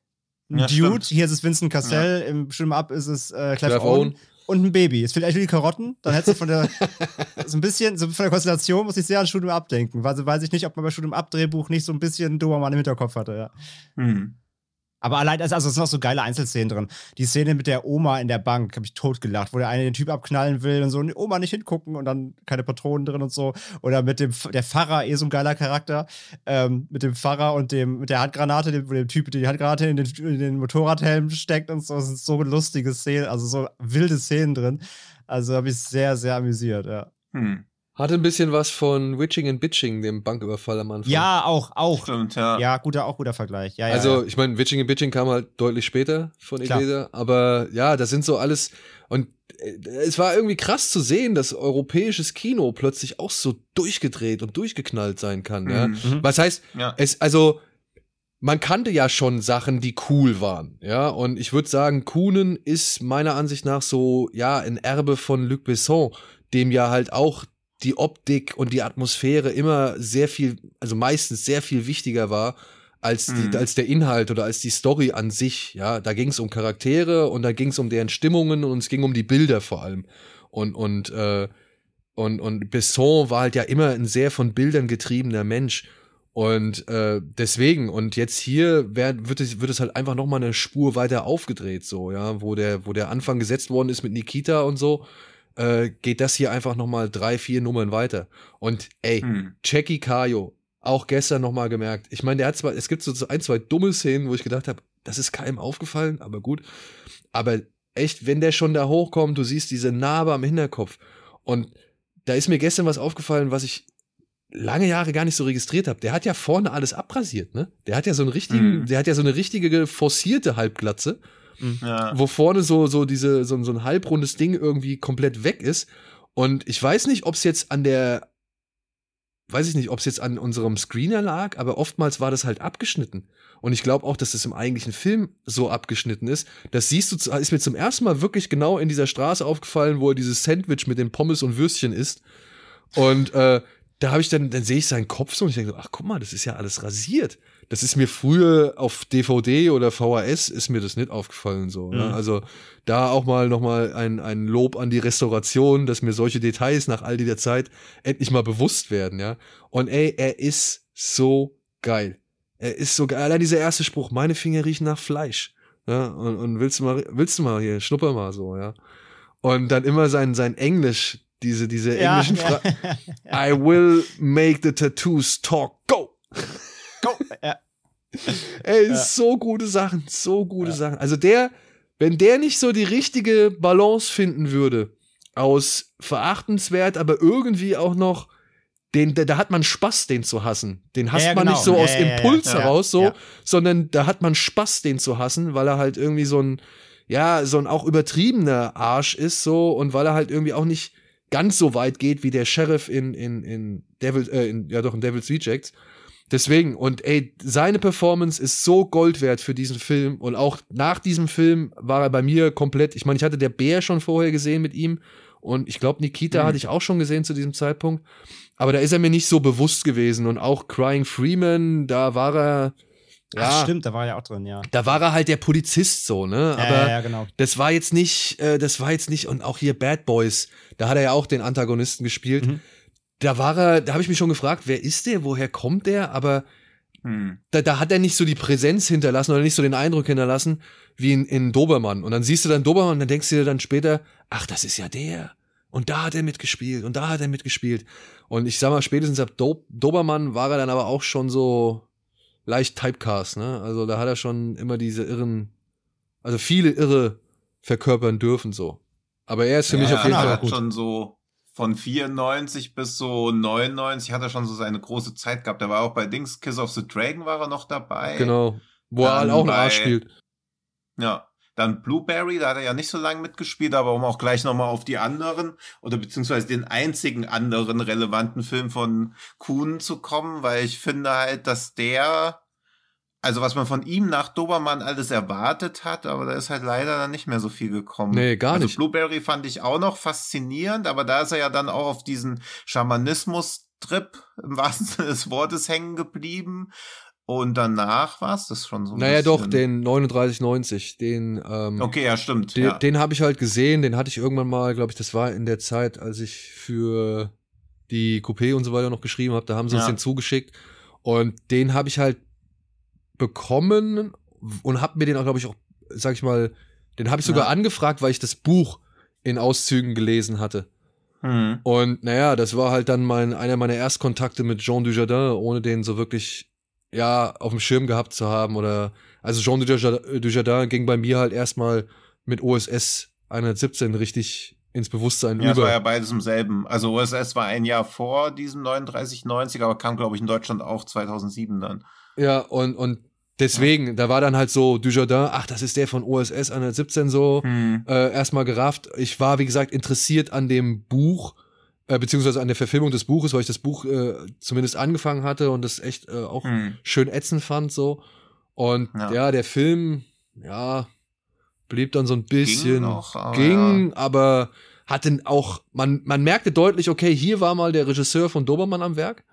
ein Ja, Dude, stimmt. hier ist es Vincent Cassell, im Shoot 'em Up ist es äh, Clive, Owen. Owen. Und ein Baby. Es fehlt eigentlich nur die Karotten. Dann hättest du von der, so ein bisschen, so von der Konstellation muss ich sehr an Shoot 'em Up denken. Weil weiß ich nicht, ob man bei Shoot 'em Up Drehbuch nicht so ein bisschen Dobermann im Hinterkopf hatte, ja. Hm. Aber allein, also es sind noch so geile Einzelszenen drin. Die Szene mit der Oma in der Bank, habe ich totgelacht, wo der eine den Typ abknallen will und so, und Oma nicht hingucken und dann keine Patronen drin und so. Oder mit dem, der Pfarrer, eh so ein geiler Charakter, ähm, mit dem Pfarrer und dem, mit der Handgranate, dem, wo der Typ die Handgranate in den, in den Motorradhelm steckt und so. Das sind so lustige Szenen, also so wilde Szenen drin. Also habe ich sehr, sehr amüsiert, ja. Hm. Hatte ein bisschen was von Witching and Bitching, dem Banküberfall am Anfang. Ja, auch, auch. Stimmt, ja. Ja, guter, auch guter Vergleich. Ja, ja, also, ja. ich meine, Witching and Bitching kam halt deutlich später von. Iglesias, aber ja, das sind so alles und äh, es war irgendwie krass zu sehen, dass europäisches Kino plötzlich auch so durchgedreht und durchgeknallt sein kann, ja. Mhm. Mhm. Was heißt, Ja. es also man kannte ja schon Sachen, die cool waren, ja, und ich würde sagen, Kuhnen ist meiner Ansicht nach so ja ein Erbe von Luc Besson, dem ja halt auch die Optik und die Atmosphäre immer sehr viel, also meistens sehr viel wichtiger war als, die, Mhm. als der Inhalt oder als die Story an sich. Ja, da ging es um Charaktere und da ging es um deren Stimmungen und es ging um die Bilder vor allem. Und, und, äh, und, und Besson war halt ja immer ein sehr von Bildern getriebener Mensch. Und äh, deswegen, und jetzt hier wär, wird, es, wird es halt einfach noch mal eine Spur weiter aufgedreht, so, ja, wo der, wo der Anfang gesetzt worden ist mit Nikita und so, äh, geht das hier einfach noch mal drei, vier Nummern weiter. Und ey, Hm. Jackie Kayo, auch gestern noch mal gemerkt. Ich meine, der hat zwar, es gibt so ein, zwei dumme Szenen, wo ich gedacht habe, das ist keinem aufgefallen, aber gut. Aber echt, wenn der schon da hochkommt, du siehst diese Narbe am Hinterkopf. Und da ist mir gestern was aufgefallen, was ich lange Jahre gar nicht so registriert habe. Der hat ja vorne alles abrasiert, ne? Der hat ja so einen richtigen, Mhm. der hat ja so eine richtige forcierte Halbglatze Ja. wo vorne so, so diese, so, so ein halbrundes Ding irgendwie komplett weg ist. Und ich weiß nicht, ob es jetzt an der, weiß ich nicht, ob es jetzt an unserem Screener lag, aber oftmals war das halt abgeschnitten. Und ich glaube auch, dass das im eigentlichen Film so abgeschnitten ist. Das siehst du, ist mir zum ersten Mal wirklich genau in dieser Straße aufgefallen, wo er dieses Sandwich mit den Pommes und Würstchen isst. Und äh, da habe ich dann, dann sehe ich seinen Kopf so und ich denke so, ach guck mal, das ist ja alles rasiert. Das ist mir früher auf DVD oder VHS ist mir das nicht aufgefallen so. Ne? Mhm. Also da auch mal nochmal ein, ein Lob an die Restauration, dass mir solche Details nach all dieser Zeit endlich mal bewusst werden, ja. Und ey, er ist so geil. Er ist so geil. Allein dieser erste Spruch, meine Finger riechen nach Fleisch. Ja, und, und willst du mal, willst du mal hier, schnupper mal so, ja. Und dann immer sein, sein Englisch, diese, diese Ja, englischen ja. Fra I will make the tattoos talk. Go! Go. Ja. Ey, Ja. so gute Sachen, so gute Sachen. Also der, wenn der nicht so die richtige Balance finden würde, aus verachtenswert, aber irgendwie auch noch, den, da, da hat man Spaß, den zu hassen. Den hasst ja, man genau. nicht so Ja, aus ja, ja, Impuls ja. heraus, so, Ja. sondern da hat man Spaß, den zu hassen, weil er halt irgendwie so ein, ja, so ein auch übertriebener Arsch ist, so, und weil er halt irgendwie auch nicht ganz so weit geht wie der Sheriff in, in, in Devil, äh, in, ja doch, in Devil's Rejects. Deswegen, und ey, seine Performance ist so Gold wert für diesen Film. Und auch nach diesem Film war er bei mir komplett. Ich meine, ich hatte der Bär schon vorher gesehen mit ihm. Und ich glaube, Nikita Mhm. hatte ich auch schon gesehen zu diesem Zeitpunkt. Aber da ist er mir nicht so bewusst gewesen. Und auch Crying Freeman, da war er. Ja, Ach, stimmt, da war er ja auch drin, ja. da war er halt der Polizist so, ne? Ja, Aber ja, ja, genau. das war jetzt nicht, äh, das war jetzt nicht, und auch hier Bad Boys, da hat er ja auch den Antagonisten gespielt. Mhm. Da war er, da habe ich mich schon gefragt, wer ist der, woher kommt der? Aber Hm. da, da hat er nicht so die Präsenz hinterlassen oder nicht so den Eindruck hinterlassen wie in, in Dobermann. Und dann siehst du dann Dobermann und dann denkst du dir dann später, ach, das ist ja der. Und da hat er mitgespielt und da hat er mitgespielt. Und ich sag mal, spätestens ab Do Dobermann war er dann aber auch schon so leicht Typecast, ne? Also da hat er schon immer diese irren, also viele irre verkörpern dürfen so. Aber er ist für mich Ja, auf jeden er Fall hat gut. schon so von 94 bis so 99 hat er schon so seine große Zeit gehabt. Er war auch bei Dings Kiss of the Dragon war er noch dabei. Genau. Wo er halt auch einen bei- Arsch spielt. Ja. Dann Blueberry, da hat er ja nicht so lange mitgespielt, aber um auch gleich nochmal auf die anderen oder beziehungsweise den einzigen anderen relevanten Film von Kuhn zu kommen, weil ich finde halt, dass der, also was man von ihm nach Dobermann alles erwartet hat, aber da ist halt leider dann nicht mehr so viel gekommen. Nee, gar also nicht. Blueberry fand ich auch noch faszinierend, aber da ist er ja dann auch auf diesen Schamanismus-Trip im wahrsten Sinne des Wortes hängen geblieben. Und danach war es das schon so. ein Naja, doch, bisschen. den 3990, den, ähm, Okay, ja, stimmt. Den, ja. den habe ich halt gesehen, den hatte ich irgendwann mal, glaube ich, das war in der Zeit, als ich für die Coupé und so weiter noch geschrieben habe, da haben sie uns Ja. den zugeschickt und den habe ich halt bekommen und habe mir den auch, glaube ich, auch, sag ich mal, den habe ich sogar Ja. angefragt, weil ich das Buch in Auszügen gelesen hatte. Hm. Und naja, das war halt dann mein, einer meiner Erstkontakte mit Jean Dujardin, ohne den so wirklich, ja, auf dem Schirm gehabt zu haben. Oder also Jean Dujardin, Dujardin ging bei mir halt erstmal mit OSS 117 richtig ins Bewusstsein Ja, über. war ja beides im selben. Also OSS war ein Jahr vor diesem 3990, aber kam, glaube ich, in Deutschland auch 2007 dann. Ja, und, und deswegen, da war dann halt so Dujardin, ach, das ist der von OSS 117 so, Hm. äh, erstmal gerafft. Ich war, wie gesagt, interessiert an dem Buch, äh, beziehungsweise an der Verfilmung des Buches, weil ich das Buch äh, zumindest angefangen hatte und das echt äh, auch Hm. schön ätzend fand so. Und ja. Ja. der Film, ja, blieb dann so ein bisschen, noch, aber ging, aber hatte auch, man, man merkte deutlich, okay, hier war mal der Regisseur von Dobermann am Werk,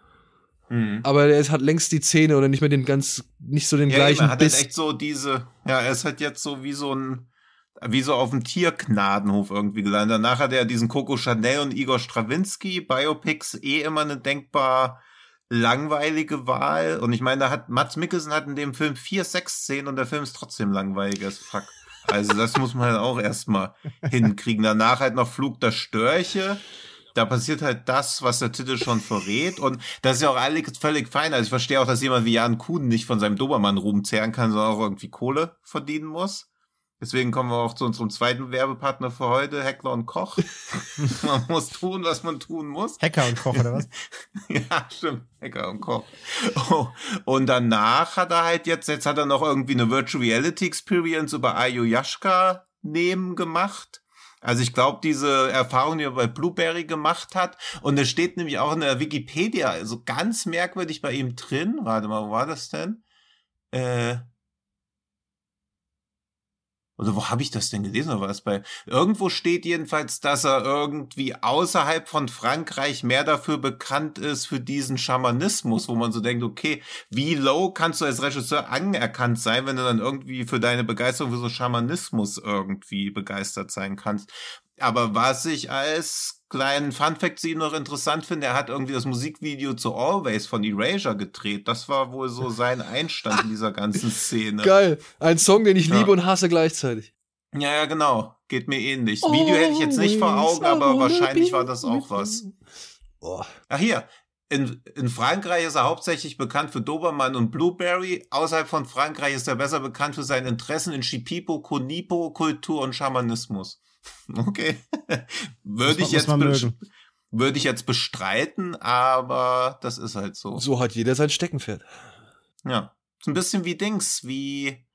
Hm. aber ist, hat längst die Zähne oder nicht mehr den ganz, nicht so den Ja, gleichen eben, er hat halt Biss. echt so diese, ja, er ist halt jetzt so wie so ein, wie so auf dem Tiergnadenhof irgendwie gelandet. Danach hat er diesen Coco Chanel und Igor Strawinski, Biopics eh immer eine denkbar langweilige Wahl. Und ich meine, da hat Mats Mikkelsen hat in dem Film vier Sexszenen und der Film ist trotzdem langweilig as fuck. Also das muss man halt auch erstmal hinkriegen. Danach halt noch Flug der Störche. Da passiert halt das, was der Titel schon verrät. Und das ist ja auch alles völlig fein. Also ich verstehe auch, dass jemand wie Jan Kuhn nicht von seinem Dobermann-Ruhm zehren kann, sondern auch irgendwie Kohle verdienen muss. Deswegen kommen wir auch zu unserem zweiten Werbepartner für heute, Heckler und Koch. man muss tun, was man tun muss. Hacker und Koch oder was? Ja, stimmt. Hecker und Koch. Oh. Und danach hat er halt jetzt, jetzt hat er noch irgendwie eine Virtual Reality Experience über Ayuyashka nehmen gemacht. Also ich glaube, diese Erfahrung, die er bei Blueberry gemacht hat, und es steht nämlich auch in der Wikipedia, also ganz merkwürdig bei ihm drin. Warte mal, wo war das denn? Äh, oder wo habe ich das denn gelesen? Oder war das bei? Irgendwo steht jedenfalls, dass er irgendwie außerhalb von Frankreich mehr dafür bekannt ist für diesen Schamanismus, wo man so denkt, okay, wie low kannst du als Regisseur anerkannt sein, wenn du dann irgendwie für deine Begeisterung für so Schamanismus irgendwie begeistert sein kannst? Aber was ich als kleinen Funfact sie noch interessant finde, er hat irgendwie das Musikvideo zu Always von Erasure gedreht. Das war wohl so sein Einstand in dieser ganzen Szene. Geil. Ein Song, den ich ja. liebe und hasse gleichzeitig. Ja, ja, genau. Geht mir ähnlich. Das Video hätte ich jetzt nicht vor Augen, aber wahrscheinlich war das auch was. Oh. Ach hier, in, in Frankreich ist er hauptsächlich bekannt für Dobermann und Blueberry. Außerhalb von Frankreich ist er besser bekannt für seine Interessen in Shipipo, Konipo, Kultur und Schamanismus. Okay. Würde ich jetzt würde ich jetzt bestreiten, aber das ist halt so. So hat jeder sein Steckenpferd. Ja. So ein bisschen wie Dings, wie,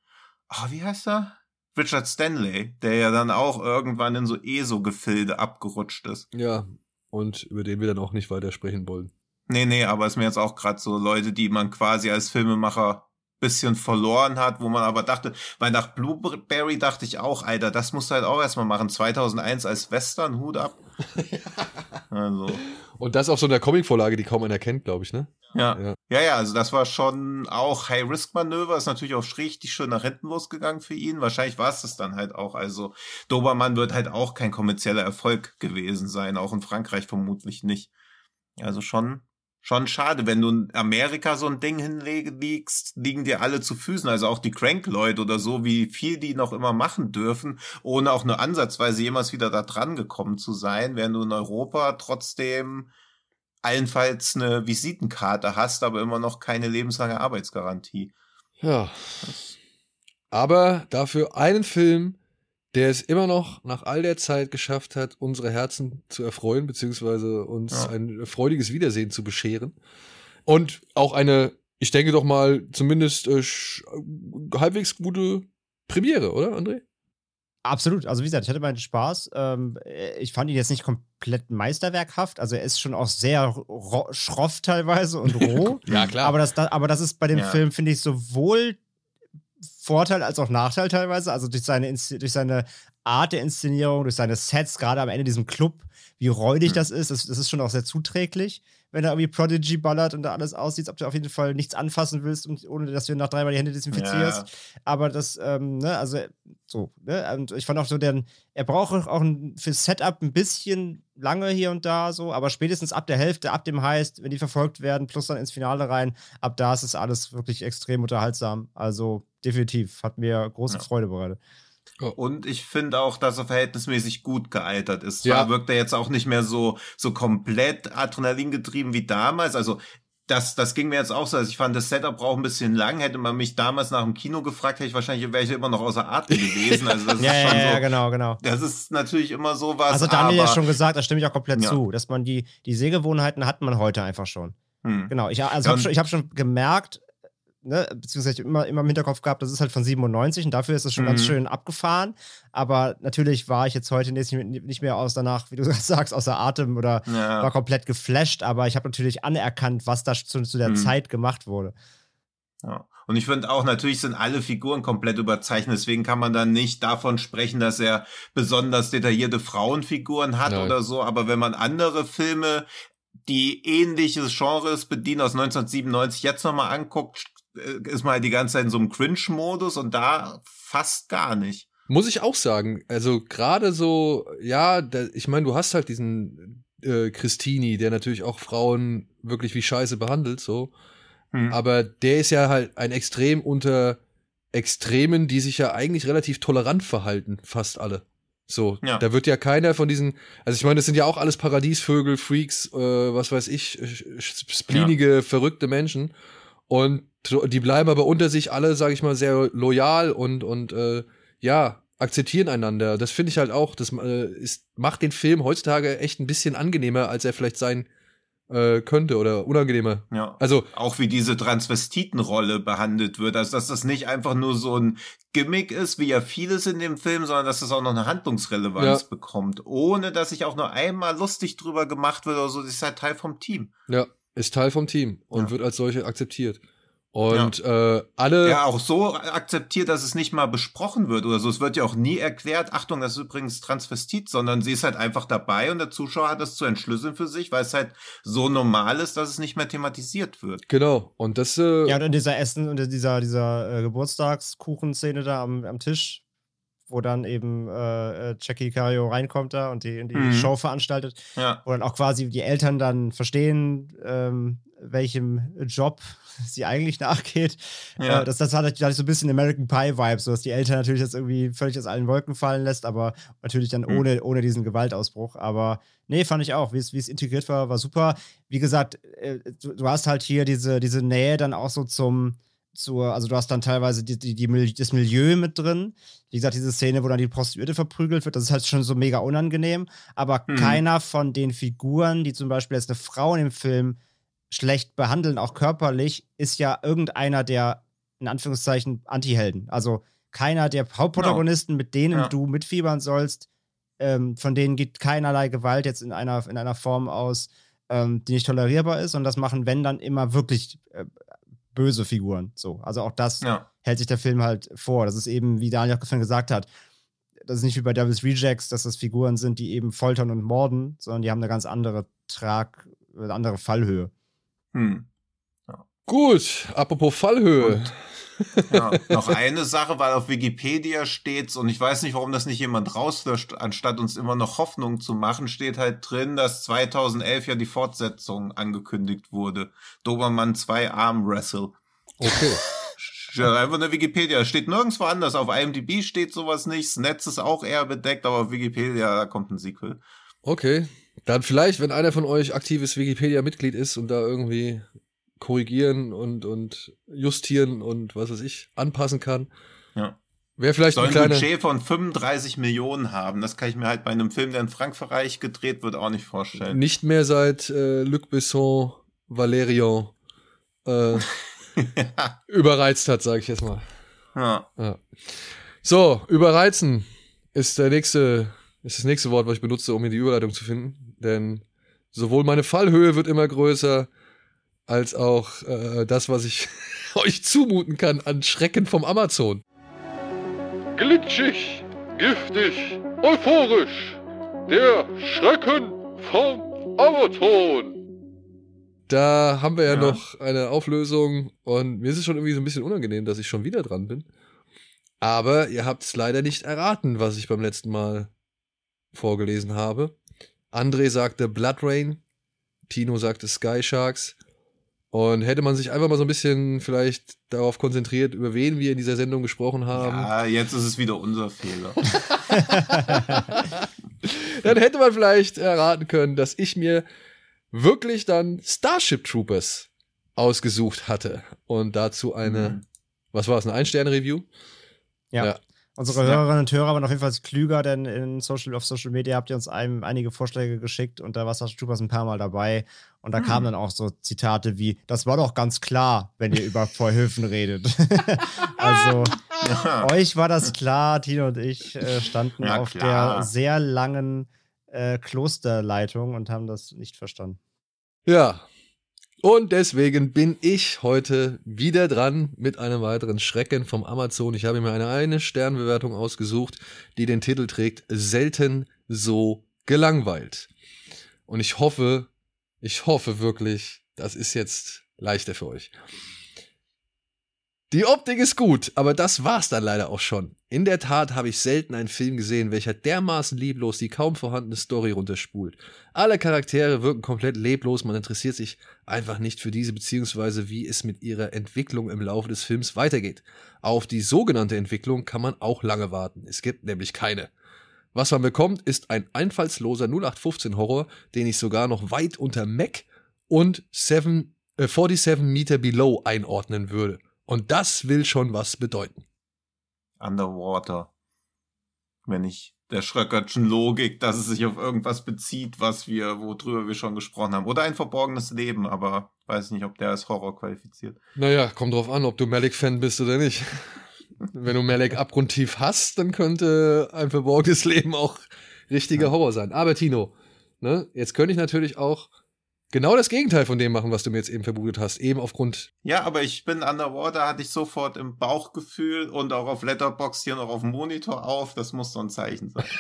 oh, wie heißt er? Richard Stanley, der ja dann auch irgendwann in so ESO-Gefilde abgerutscht ist. Ja, und über den wir dann auch nicht weiter sprechen wollen. Nee, nee, aber es mir jetzt auch gerade so Leute, die man quasi als Filmemacher bisschen verloren hat, wo man aber dachte, weil nach Blueberry dachte ich auch, Alter, das musst du halt auch erstmal machen. 2001 als Western, Hut ab. also. Und das auf so einer Comicvorlage, die kaum einer kennt, glaube ich, ne? Ja. ja. Ja, ja, also das war schon auch High-Risk-Manöver, ist natürlich auch richtig schön nach hinten losgegangen für ihn. Wahrscheinlich war es das dann halt auch. Also Dobermann wird halt auch kein kommerzieller Erfolg gewesen sein, auch in Frankreich vermutlich nicht. Also schon schon schade, wenn du in Amerika so ein Ding hinlegst, liegen dir alle zu Füßen, also auch die Crank-Leute oder so, wie viel die noch immer machen dürfen, ohne auch nur ansatzweise jemals wieder da dran gekommen zu sein, während du in Europa trotzdem allenfalls eine Visitenkarte hast, aber immer noch keine lebenslange Arbeitsgarantie. Ja. Aber dafür einen Film, der es immer noch nach all der Zeit geschafft hat, unsere Herzen zu erfreuen, beziehungsweise uns ja. ein freudiges Wiedersehen zu bescheren. Und auch eine, ich denke doch mal, zumindest äh, halbwegs gute Premiere, oder, André? Absolut. Also wie gesagt, ich hatte meinen Spaß. Ähm, ich fand ihn jetzt nicht komplett meisterwerkhaft. Also er ist schon auch sehr schroff teilweise und roh. ja, klar. Aber das, aber das ist bei dem ja. Film, finde ich, sowohl Vorteil als auch Nachteil teilweise. Also durch seine, durch seine Art der Inszenierung, durch seine Sets, gerade am Ende diesem Club, wie räudig mhm. das ist, das, das, ist schon auch sehr zuträglich, wenn er irgendwie Prodigy ballert und da alles aussieht, ob du auf jeden Fall nichts anfassen willst, und, ohne dass du nach dreimal die Hände desinfizierst. Ja. Aber das, ähm, ne, also so, ne, und ich fand auch so, der, er braucht auch ein, für Setup ein bisschen lange hier und da so, aber spätestens ab der Hälfte, ab dem Heist, wenn die verfolgt werden, plus dann ins Finale rein, ab da ist es alles wirklich extrem unterhaltsam. Also definitiv, hat mir große ja. Freude bereitet. Und ich finde auch, dass er verhältnismäßig gut gealtert ist. Ja. Zwar wirkt er jetzt auch nicht mehr so, so komplett Adrenalin getrieben wie damals. Also, das, das ging mir jetzt auch so. Also ich fand, das Setup braucht ein bisschen lang. Hätte man mich damals nach dem Kino gefragt, hätte ich wahrscheinlich, wäre ich immer noch außer Atem gewesen. Also das ja, ist schon ja, so. genau, genau. Das ist natürlich immer so was. Also Daniel ja schon gesagt, da stimme ich auch komplett ja. zu, dass man die, die Sehgewohnheiten hat man heute einfach schon. Hm. Genau. Ich, also hab schon, ich habe schon gemerkt, ne, beziehungsweise immer, immer im Hinterkopf gehabt, das ist halt von 97 und dafür ist es schon mhm. ganz schön abgefahren. Aber natürlich war ich jetzt heute nicht, nicht mehr aus danach, wie du sagst, außer Atem oder ja. war komplett geflasht, aber ich habe natürlich anerkannt, was da zu, zu der mhm. Zeit gemacht wurde. Ja. Und ich finde auch, natürlich sind alle Figuren komplett überzeichnet, deswegen kann man dann nicht davon sprechen, dass er besonders detaillierte Frauenfiguren hat Nein. oder so. Aber wenn man andere Filme, die ähnliches Genres bedienen aus 1997 jetzt nochmal anguckt, ist man halt die ganze Zeit in so einem Cringe-Modus und da fast gar nicht. Muss ich auch sagen. Also gerade so, ja, da, ich meine, du hast halt diesen äh, Christini, der natürlich auch Frauen wirklich wie Scheiße behandelt, so. Hm. Aber der ist ja halt ein Extrem unter Extremen, die sich ja eigentlich relativ tolerant verhalten, fast alle. So, ja. da wird ja keiner von diesen, also ich meine, das sind ja auch alles Paradiesvögel, Freaks, äh, was weiß ich, spleenige, ja. verrückte Menschen. Und die bleiben aber unter sich alle, sage ich mal, sehr loyal und, und äh, ja, akzeptieren einander. Das finde ich halt auch, das äh, ist, macht den Film heutzutage echt ein bisschen angenehmer, als er vielleicht sein äh, könnte oder unangenehmer. Ja. Also auch wie diese Transvestitenrolle behandelt wird, also dass das nicht einfach nur so ein Gimmick ist, wie ja vieles in dem Film, sondern dass das auch noch eine Handlungsrelevanz ja. bekommt, ohne dass sich auch nur einmal lustig drüber gemacht wird oder so. Das ist halt Teil vom Team. Ja, ist Teil vom Team und ja. wird als solche akzeptiert. Und ja. äh, alle. Ja, auch so akzeptiert, dass es nicht mal besprochen wird oder so. Es wird ja auch nie erklärt, Achtung, das ist übrigens Transvestit, sondern sie ist halt einfach dabei und der Zuschauer hat das zu entschlüsseln für sich, weil es halt so normal ist, dass es nicht mehr thematisiert wird. Genau. Und das. Äh, ja, und in dieser Essen und dieser, dieser äh, Geburtstagskuchenszene da am, am Tisch, wo dann eben äh, äh, Jackie Cario reinkommt da und die, die mhm. Show veranstaltet. Ja. Wo dann auch quasi die Eltern dann verstehen, ähm, welchem Job sie eigentlich nachgeht. Ja. Äh, das, das hat natürlich so ein bisschen American Pie-Vibes, so dass die Eltern natürlich das irgendwie völlig aus allen Wolken fallen lässt, aber natürlich dann mhm. ohne, ohne diesen Gewaltausbruch. Aber nee, fand ich auch, wie es, wie es integriert war, war super. Wie gesagt, äh, du, du, hast halt hier diese, diese Nähe dann auch so zum, zur, also du hast dann teilweise die, die, die, das Milieu mit drin. Wie gesagt, diese Szene, wo dann die Prostituierte verprügelt wird, das ist halt schon so mega unangenehm. Aber mhm. keiner von den Figuren, die zum Beispiel jetzt eine Frau in dem Film schlecht behandeln, auch körperlich, ist ja irgendeiner der, in Anführungszeichen, Anti-Helden. Also keiner der Hauptprotagonisten, no. mit denen ja. du mitfiebern sollst, ähm, von denen geht keinerlei Gewalt jetzt in einer, in einer Form aus, ähm, die nicht tolerierbar ist. Und das machen, wenn dann, immer wirklich äh, böse Figuren. So. Also auch das ja. hält sich der Film halt vor. Das ist eben, wie Daniel auch vorhin gesagt hat, das ist nicht wie bei Devil's Rejects, dass das Figuren sind, die eben foltern und morden, sondern die haben eine ganz andere Trag, eine andere Fallhöhe. Hm. Gut, apropos Fallhöhe. Und, ja, noch eine Sache, weil auf Wikipedia steht's und ich weiß nicht, warum das nicht jemand rauslöscht, anstatt uns immer noch Hoffnung zu machen, steht halt drin, dass 2011 ja die Fortsetzung angekündigt wurde. Dobermann 2 Arm Wrestle. Okay. Ja, einfach eine Wikipedia. Steht nirgendwo anders. Auf IMDb steht sowas nicht. Das Netz ist auch eher bedeckt, aber auf Wikipedia, da kommt ein Sequel. Okay. Dann vielleicht, wenn einer von euch aktives Wikipedia-Mitglied ist und da irgendwie korrigieren und, und justieren und was weiß ich, anpassen kann. Ja. Wäre vielleicht Soll ein, kleine... Budget von 35 Millionen haben. Das kann ich mir halt bei einem Film, der in Frankreich gedreht wird, auch nicht vorstellen. Nicht mehr seit äh, Luc Besson Valerian äh, ja. überreizt hat, sage ich jetzt mal. Ja. ja. So, überreizen ist der nächste, ist das nächste Wort, was ich benutze, um in die Überleitung zu finden. Denn sowohl meine Fallhöhe wird immer größer, als auch äh, das, was ich euch zumuten kann an Schrecken vom Amazon. Glitschig, giftig, euphorisch. Der Schrecken vom Amazon. Da haben wir ja, ja, noch eine Auflösung und mir ist es schon irgendwie so ein bisschen unangenehm, dass ich schon wieder dran bin. Aber ihr habt es leider nicht erraten, was ich beim letzten Mal vorgelesen habe. André sagte Blood Rain, Tino sagte Sky Sharks. Und hätte man sich einfach mal so ein bisschen vielleicht darauf konzentriert, über wen wir in dieser Sendung gesprochen haben. Ja, jetzt ist es wieder unser Fehler. dann hätte man vielleicht erraten können, dass ich mir wirklich dann Starship Troopers ausgesucht hatte. Und dazu eine, mhm. was war es, eine Ein-Sterne-Review? Ja. ja. Unsere Hörerinnen und Hörer waren auf jeden Fall klüger, denn in Social, auf Social Media habt ihr uns einem, einige Vorschläge geschickt und da war Starship Troopers ein paar Mal dabei. Und da hm. kamen dann auch so Zitate wie: Das war doch ganz klar, wenn ihr über Vorhöfen redet. also, ja. euch war das klar, Tino und ich äh, standen ja, auf klar. der sehr langen äh, Klosterleitung und haben das nicht verstanden. Ja, und deswegen bin ich heute wieder dran mit einem weiteren Schrecken vom Amazon. Ich habe mir eine eine Sternbewertung ausgesucht, die den Titel trägt Selten so gelangweilt. Und ich hoffe, ich hoffe wirklich, das ist jetzt leichter für euch. Die Optik ist gut, aber das war's dann leider auch schon. In der Tat habe ich selten einen Film gesehen, welcher dermaßen lieblos die kaum vorhandene Story runterspult. Alle Charaktere wirken komplett leblos, man interessiert sich einfach nicht für diese beziehungsweise wie es mit ihrer Entwicklung im Laufe des Films weitergeht. Auf die sogenannte Entwicklung kann man auch lange warten. Es gibt nämlich keine. Was man bekommt, ist ein einfallsloser 0815 Horror, den ich sogar noch weit unter Mac und 7, äh, 47 Meter Below einordnen würde. Und das will schon was bedeuten. Underwater. Wenn ich der Schröckertschen Logik, dass es sich auf irgendwas bezieht, was wir, worüber wir schon gesprochen haben. Oder ein verborgenes Leben, aber weiß nicht, ob der als Horror qualifiziert. Naja, kommt drauf an, ob du Malek-Fan bist oder nicht. Wenn du Malek abgrundtief hast, dann könnte ein verborgenes Leben auch richtiger Horror sein. Aber Tino, ne, jetzt könnte ich natürlich auch genau das Gegenteil von dem machen, was du mir jetzt eben vermutet hast. Eben aufgrund. Ja, aber ich bin underwater, hatte ich sofort im Bauchgefühl und auch auf Letterbox hier noch auf dem Monitor auf. Das muss so ein Zeichen sein.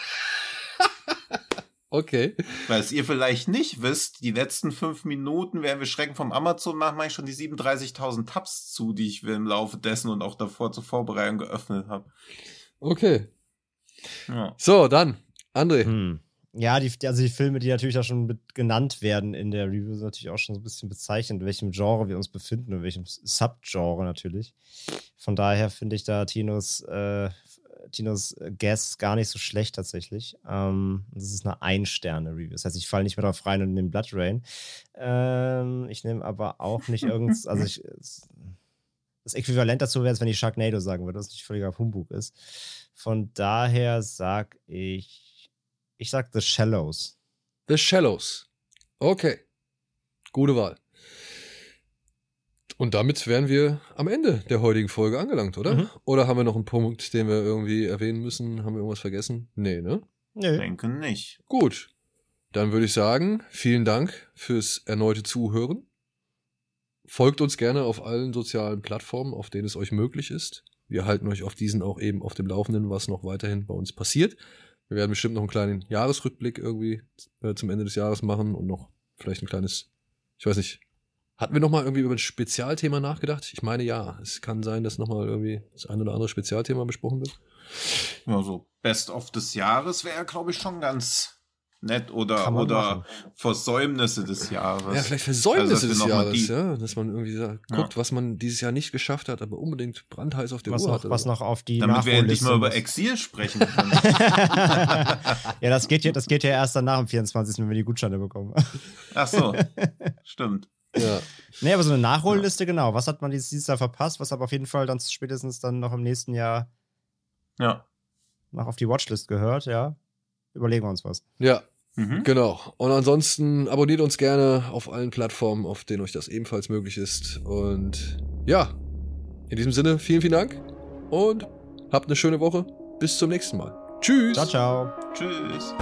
Okay. Weil es ihr vielleicht nicht wisst, die letzten fünf Minuten, während wir Schrecken vom Amazon machen, mache ich schon die 37.000 Tabs zu, die ich im Laufe dessen und auch davor zur Vorbereitung geöffnet habe. Okay. Ja. So, dann, André. Hm. Ja, die, also die Filme, die natürlich auch schon genannt werden in der Review, sind natürlich auch schon so ein bisschen bezeichnet, in welchem Genre wir uns befinden, in welchem Subgenre natürlich. Von daher finde ich da Tinos, äh, Tinos Guess gar nicht so schlecht tatsächlich. Ähm, das ist eine Ein-Sterne-Review. Das heißt, ich falle nicht mehr drauf rein und nehme Blood Rain. Ähm, ich nehme aber auch nicht irgendwas, also ich, das Äquivalent dazu wäre, wenn ich Sharknado sagen würde, was nicht völliger Humbug ist. Von daher sag ich, ich sag The Shallows. The Shallows. Okay. Gute Wahl. Und damit wären wir am Ende der heutigen Folge angelangt, oder? Mhm. Oder haben wir noch einen Punkt, den wir irgendwie erwähnen müssen? Haben wir irgendwas vergessen? Nee, ne? Nö. Denke nicht. Gut. Dann würde ich sagen, vielen Dank fürs erneute Zuhören. Folgt uns gerne auf allen sozialen Plattformen, auf denen es euch möglich ist. Wir halten euch auf diesen auch eben auf dem Laufenden, was noch weiterhin bei uns passiert. Wir werden bestimmt noch einen kleinen Jahresrückblick irgendwie äh, zum Ende des Jahres machen und noch vielleicht ein kleines, ich weiß nicht, hatten wir noch mal irgendwie über ein Spezialthema nachgedacht? Ich meine ja, es kann sein, dass noch mal irgendwie das ein oder andere Spezialthema besprochen wird. Ja, so Best of des Jahres wäre, glaube ich, schon ganz nett oder, oder machen. Versäumnisse des Jahres. Ja, vielleicht Versäumnisse Also, des Jahres, die- ja. Dass man irgendwie sagt, Ja. guckt, was man dieses Jahr nicht geschafft hat, aber unbedingt brandheiß auf der Was Uhr noch, hatte. was noch auf die Damit wir endlich mal über. Exil sprechen können. ja, das geht, ja, das geht ja erst dann nach dem 24., wenn wir die Gutscheine bekommen. Ach so, stimmt. Ja. nee, aber so eine Nachholliste, genau. Was hat man dieses, dieses Jahr verpasst? Was aber auf jeden Fall dann spätestens dann noch im nächsten Jahr Ja. noch auf die Watchlist gehört, ja. Überlegen wir uns was. ja, Mhm. genau. Und ansonsten abonniert uns gerne auf allen Plattformen, auf denen euch das ebenfalls möglich ist. Und ja, in diesem Sinne, vielen, vielen Dank und habt eine schöne Woche. Bis zum nächsten Mal. Tschüss. Ciao, ciao. Tschüss.